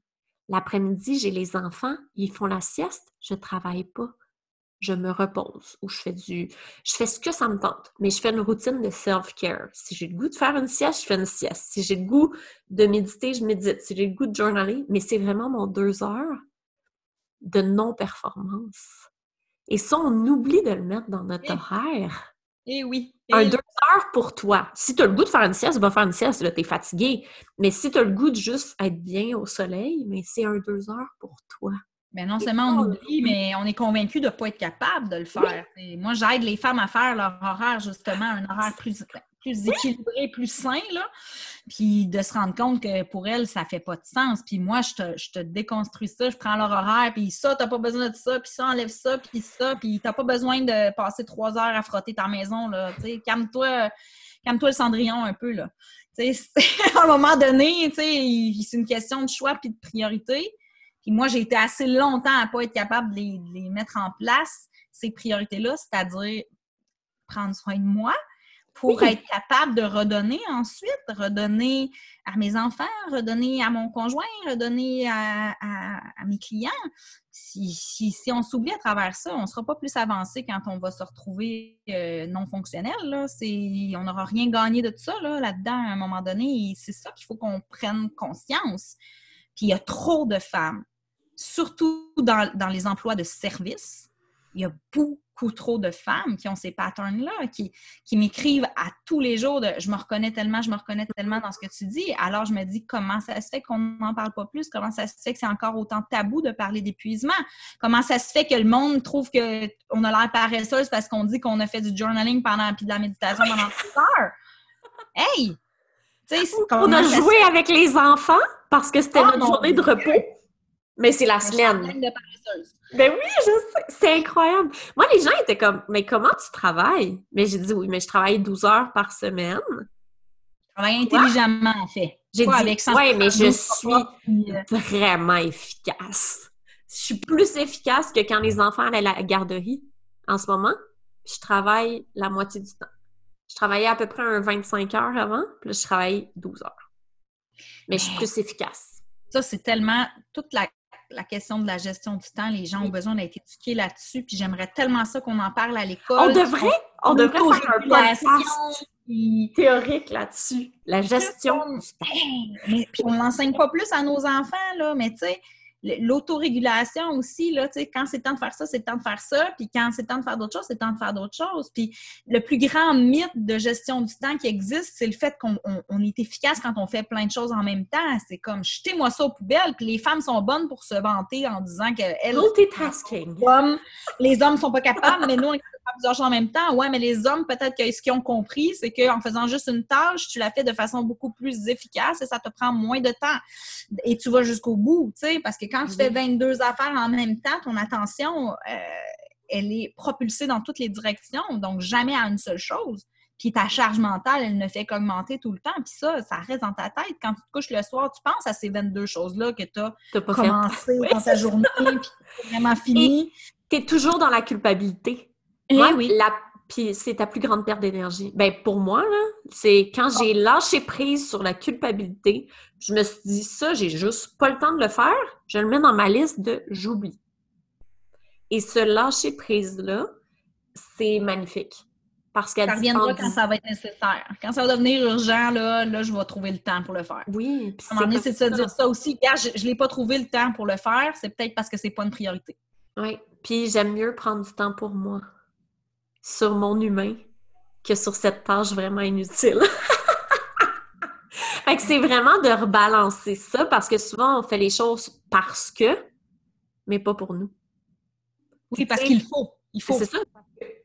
L'après-midi, j'ai les enfants, ils font la sieste, je travaille pas. Je me repose ou je fais du. Je fais ce que ça me tente, mais je fais une routine de self-care. Si j'ai le goût de faire une sieste, je fais une sieste. Si j'ai le goût de méditer, je médite. Si j'ai le goût de journaler, mais c'est vraiment mon deux heures de non-performance. Et ça, on oublie de le mettre dans notre horaire. Et eh oui. un eh deux heures pour toi. Si tu as le goût de faire une sieste, va faire une sieste, là, tu es fatigué. Mais si tu as le goût de juste être bien au soleil, mais c'est un deux heures pour toi. Mais non seulement on oublie, mais on est convaincu de ne pas être capable de le faire. Moi, j'aide les femmes à faire leur horaire, justement, un horaire plus plus équilibré, plus sain, là. Puis de se rendre compte que pour elle, ça fait pas de sens. Puis moi, je te, je te déconstruis ça, je prends leur horaire, puis ça, t'as pas besoin de ça, puis ça, enlève ça, puis ça, puis t'as pas besoin de passer trois heures à frotter ta maison, là. Calme-toi, calme-toi le cendrillon un peu, là. À un moment donné, c'est une question de choix puis de priorité. Puis moi, j'ai été assez longtemps à pas être capable de les mettre en place, ces priorités-là, c'est-à-dire prendre soin de moi, pour être capable de redonner ensuite, redonner à mes enfants, redonner à mon conjoint, redonner à, mes clients. Si, si, on s'oublie à travers ça, on ne sera pas plus avancé quand on va se retrouver euh, non fonctionnel. Là. On n'aura rien gagné de tout ça là-dedans à un moment donné. C'est ça qu'il faut qu'on prenne conscience. Puis il y a trop de femmes, surtout dans, dans les emplois de service. Il y a beaucoup trop de femmes qui ont ces patterns-là, qui, qui m'écrivent à tous les jours de je me reconnais tellement, je me reconnais tellement dans ce que tu dis. Alors, je me dis comment ça se fait qu'on n'en parle pas plus? Comment ça se fait que c'est encore autant tabou de parler d'épuisement? Comment ça se fait que le monde trouve qu'on a l'air paresseuse parce qu'on dit qu'on a fait du journaling pendant puis de la méditation pendant 3 heures? Hey! On a joué avec les enfants parce que c'était ah, notre journée de repos. Mais c'est la semaine. Ben oui, je sais. C'est incroyable. Moi, les gens étaient comme, mais comment tu travailles? Mais j'ai dit, oui, mais je travaille 12 heures par semaine. Je travaille intelligemment, en fait. J'ai dit, oui, mais je suis euh, vraiment efficace. Je suis plus efficace que quand les enfants allaient à la garderie en ce moment. Je travaille la moitié du temps. Je travaillais à peu près un 25 heures avant, puis là, je travaille 12 heures. Mais je suis plus efficace. Ça, c'est tellement toute la la question de la gestion du temps. Les gens ont besoin d'être éduqués là-dessus. Puis j'aimerais tellement ça qu'on en parle à l'école. On devrait, on, devrait faire un podcast théorique là-dessus. La gestion du temps. puis on l'enseigne pas plus à nos enfants, là, mais tu sais, l'autorégulation aussi, là, tu sais, quand c'est temps de faire ça, c'est temps de faire ça, puis quand c'est temps de faire d'autres choses, c'est temps de faire d'autres choses. Puis le plus grand mythe de gestion du temps qui existe, c'est le fait qu'on est efficace quand on fait plein de choses en même temps. C'est comme, jetez-moi ça aux poubelles, puis les femmes sont bonnes pour se vanter en disant qu'elles... Multitasking. les hommes sont pas capables, mais nous, on est plusieurs choses en même temps. Ouais, mais les hommes, peut-être que ce qu'ils ont compris, c'est qu'en faisant juste une tâche, tu la fais de façon beaucoup plus efficace et ça te prend moins de temps. Et tu vas jusqu'au bout, tu sais, parce que quand tu fais 22 affaires en même temps, ton attention, euh, elle est propulsée dans toutes les directions, donc jamais à une seule chose. Puis ta charge mentale, elle ne fait qu'augmenter tout le temps. Puis ça, ça reste dans ta tête. Quand tu te couches le soir, tu penses à ces 22 choses-là que tu as, commencé dans ta journée, puis vraiment fini. Tu es toujours dans la culpabilité. Eh oui. La, puis c'est ta plus grande perte d'énergie. Ben pour moi, là, c'est quand j'ai lâché prise sur la culpabilité, je me suis dit ça, j'ai juste pas le temps de le faire, je le mets dans ma liste de j'oublie. Et ce lâcher prise-là, c'est magnifique. Parce qu'elle Ça reviendra quand ça va être nécessaire. Quand ça va devenir urgent, là, là je vais trouver le temps pour le faire. Oui. À un moment donné, c'est de se dire ça aussi. je ne l'ai pas trouvé le temps pour le faire, c'est peut-être parce que c'est pas une priorité. Oui. Puis j'aime mieux prendre du temps pour moi sur mon humain que sur cette tâche vraiment inutile. fait que c'est vraiment de rebalancer ça parce que souvent on fait les choses parce que, mais pas pour nous. Oui, parce qu'il faut. Il faut. C'est ça.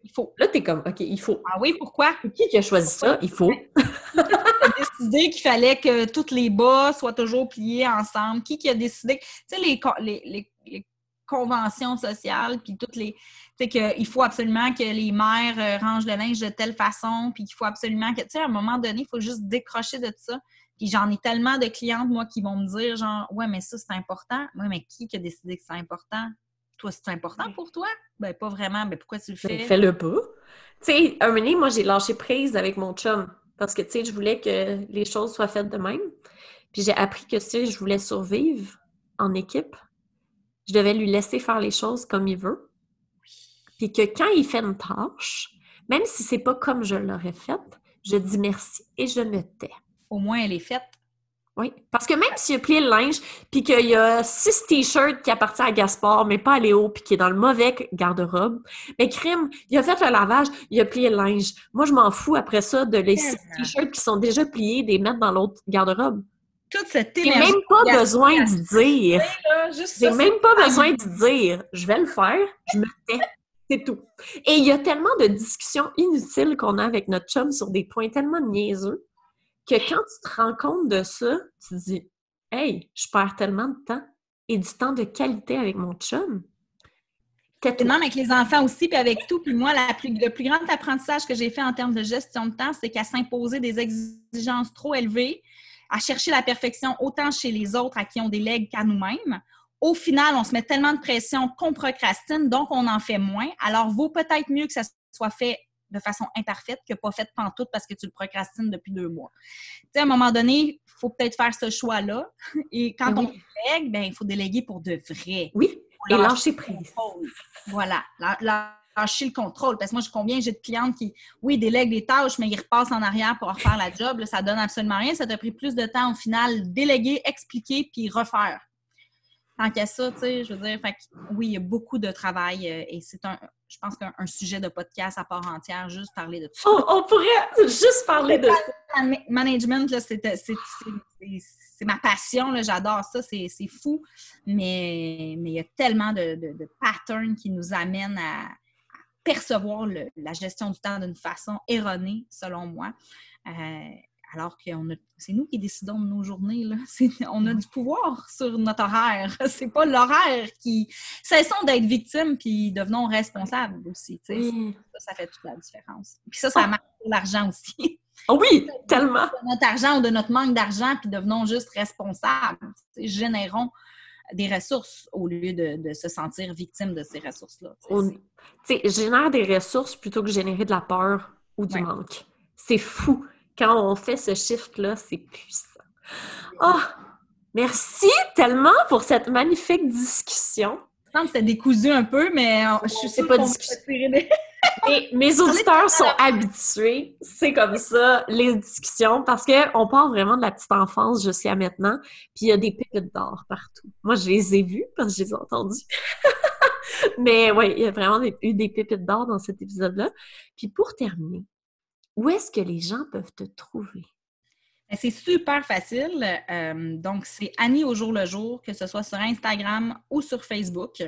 Il faut. Là, t'es comme, OK, il faut. Ah oui, pourquoi? Qui qui a choisi ça? Il faut. qui a décidé qu'il fallait que toutes les bas soient toujours pliés ensemble? Qui qui a décidé? Tu sais, les, les, les conventions sociales, puis toutes les. Tu sais, qu'il faut absolument que les mères euh, rangent le linge de telle façon, puis qu'il faut absolument que. Tu sais, à un moment donné, il faut juste décrocher de ça. Puis j'en ai tellement de clientes, moi, qui vont me dire, genre, ouais, mais ça, c'est important. Ouais, mais qui a décidé que c'est important? Toi, c'est important pour toi? Ben, pas vraiment. Ben, pourquoi tu le ben, fais? fais-le pas. Tu sais, un moment, moi, j'ai lâché prise avec mon chum parce que, tu sais, je voulais que les choses soient faites de même. Puis j'ai appris que si je voulais survivre en équipe, je devais lui laisser faire les choses comme il veut. Puis que quand il fait une tâche, même si c'est pas comme je l'aurais faite, je dis merci et je me tais. Au moins, elle est faite. Oui, parce que même s'il a plié le linge, puis qu'il y a six t-shirts qui appartiennent à Gaspard, mais pas à Léo, puis qui est dans le mauvais garde-robe, mais crime, il a fait le lavage, il a plié le linge. Moi, je m'en fous après ça de les six t-shirts qui sont déjà pliés, des mettre dans l'autre garde-robe toute cette énergie. J'ai même pas besoin de dire. J'ai même pas besoin de dire. Je vais le faire, je me tais. C'est tout. Et il y a tellement de discussions inutiles qu'on a avec notre chum sur des points tellement niaiseux que quand tu te rends compte de ça, tu te dis Hey, je perds tellement de temps et du temps de qualité avec mon chum. Non, avec les enfants aussi, puis avec tout. Puis moi, la plus, le plus grand apprentissage que j'ai fait en termes de gestion de temps, c'est qu'à s'imposer des exigences trop élevées, à chercher la perfection autant chez les autres à qui on délègue qu'à nous-mêmes. Au final, on se met tellement de pression qu'on procrastine, donc on en fait moins. Alors, vaut peut-être mieux que ça soit fait de façon imparfaite que pas fait pantoute parce que tu le procrastines depuis deux mois. Tu sais, à un moment donné, il faut peut-être faire ce choix-là. Et quand Ben on délègue, ben, il faut déléguer pour de vrai. Oui, et lâcher prise. Voilà, lâcher le contrôle. Parce que moi, je combien j'ai de clientes qui, oui, délèguent des tâches, mais ils repassent en arrière pour refaire la job. Là, ça donne absolument rien. Ça t'a pris plus de temps au final, déléguer, expliquer, puis refaire. Tant qu'à ça, tu sais, je veux dire, fait que, oui, il y a beaucoup de travail euh, et c'est un, je pense qu'un un sujet de podcast à part entière, juste parler de tout ça. On, on pourrait juste parler de ça. Man- Management, là, c'est, ma passion, là, j'adore ça, c'est, fou, mais, mais il y a tellement de, de- de patterns qui nous amènent à percevoir le- la gestion du temps d'une façon erronée, selon moi. Euh, alors que c'est nous qui décidons de nos journées. Là. On a du pouvoir sur notre horaire. C'est pas l'horaire qui... Cessons d'être victimes puis devenons responsables aussi. Ça, ça fait toute la différence. Puis ça, ça Ah. marche pour l'argent aussi. Oh oui, tellement. de notre argent ou de notre manque d'argent, puis devenons juste responsables. Générons des ressources au lieu de, de se sentir victime de ces ressources-là. Tu génère des ressources plutôt que générer de la peur ou du Ouais. manque. C'est fou. Quand on fait ce shift-là, c'est puissant. Oh, merci tellement pour cette magnifique discussion. Je pense que c'était décousu un peu, mais je suis pas qu'on des- Et mes auditeurs sont habitués. C'est comme ça, les discussions, parce qu'on part vraiment de la petite enfance jusqu'à maintenant, puis il y a des pépites d'or partout. Moi, je les ai vues parce que je les ai entendues. Mais oui, il y a vraiment eu des pépites d'or dans cet épisode-là. Puis pour terminer, où est-ce que les gens peuvent te trouver? Ben, C'est super facile. Euh, donc, c'est Annie au jour le jour, que ce soit sur Instagram ou sur Facebook.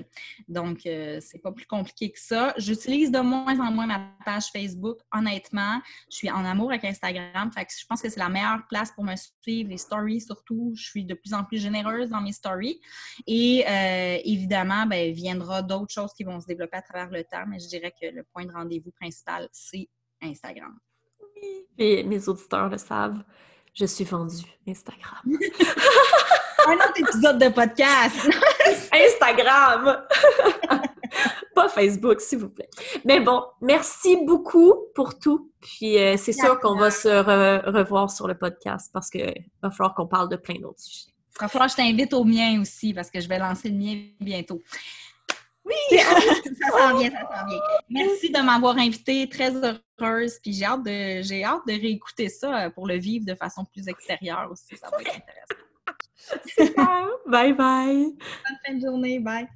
Donc, euh, c'est pas plus compliqué que ça. J'utilise de moins en moins ma page Facebook, honnêtement. Je suis en amour avec Instagram. Fait que je pense que c'est la meilleure place pour me suivre, les stories surtout. Je suis de plus en plus généreuse dans mes stories. Et euh, évidemment, ben, il viendra d'autres choses qui vont se développer à travers le temps, mais je dirais que le point de rendez-vous principal, c'est Instagram. Et mes auditeurs le savent, je suis vendue Instagram. Un autre épisode de podcast! Instagram! Pas Facebook, s'il vous plaît. Mais bon, merci beaucoup pour tout. Puis euh, c'est sûr qu'on va se re- revoir sur le podcast parce qu'il va falloir qu'on parle de plein d'autres sujets. Il va falloir que je t'invite au mien aussi parce que je vais lancer le mien bientôt. Oui! ça s'en vient, ça s'en vient. Merci de m'avoir invitée, très heureuse. Puis j'ai hâte de j'ai hâte de réécouter ça euh, pour le vivre de façon plus extérieure aussi. Ça va être intéressant. Super! Bye bye! Bonne fin de journée, bye!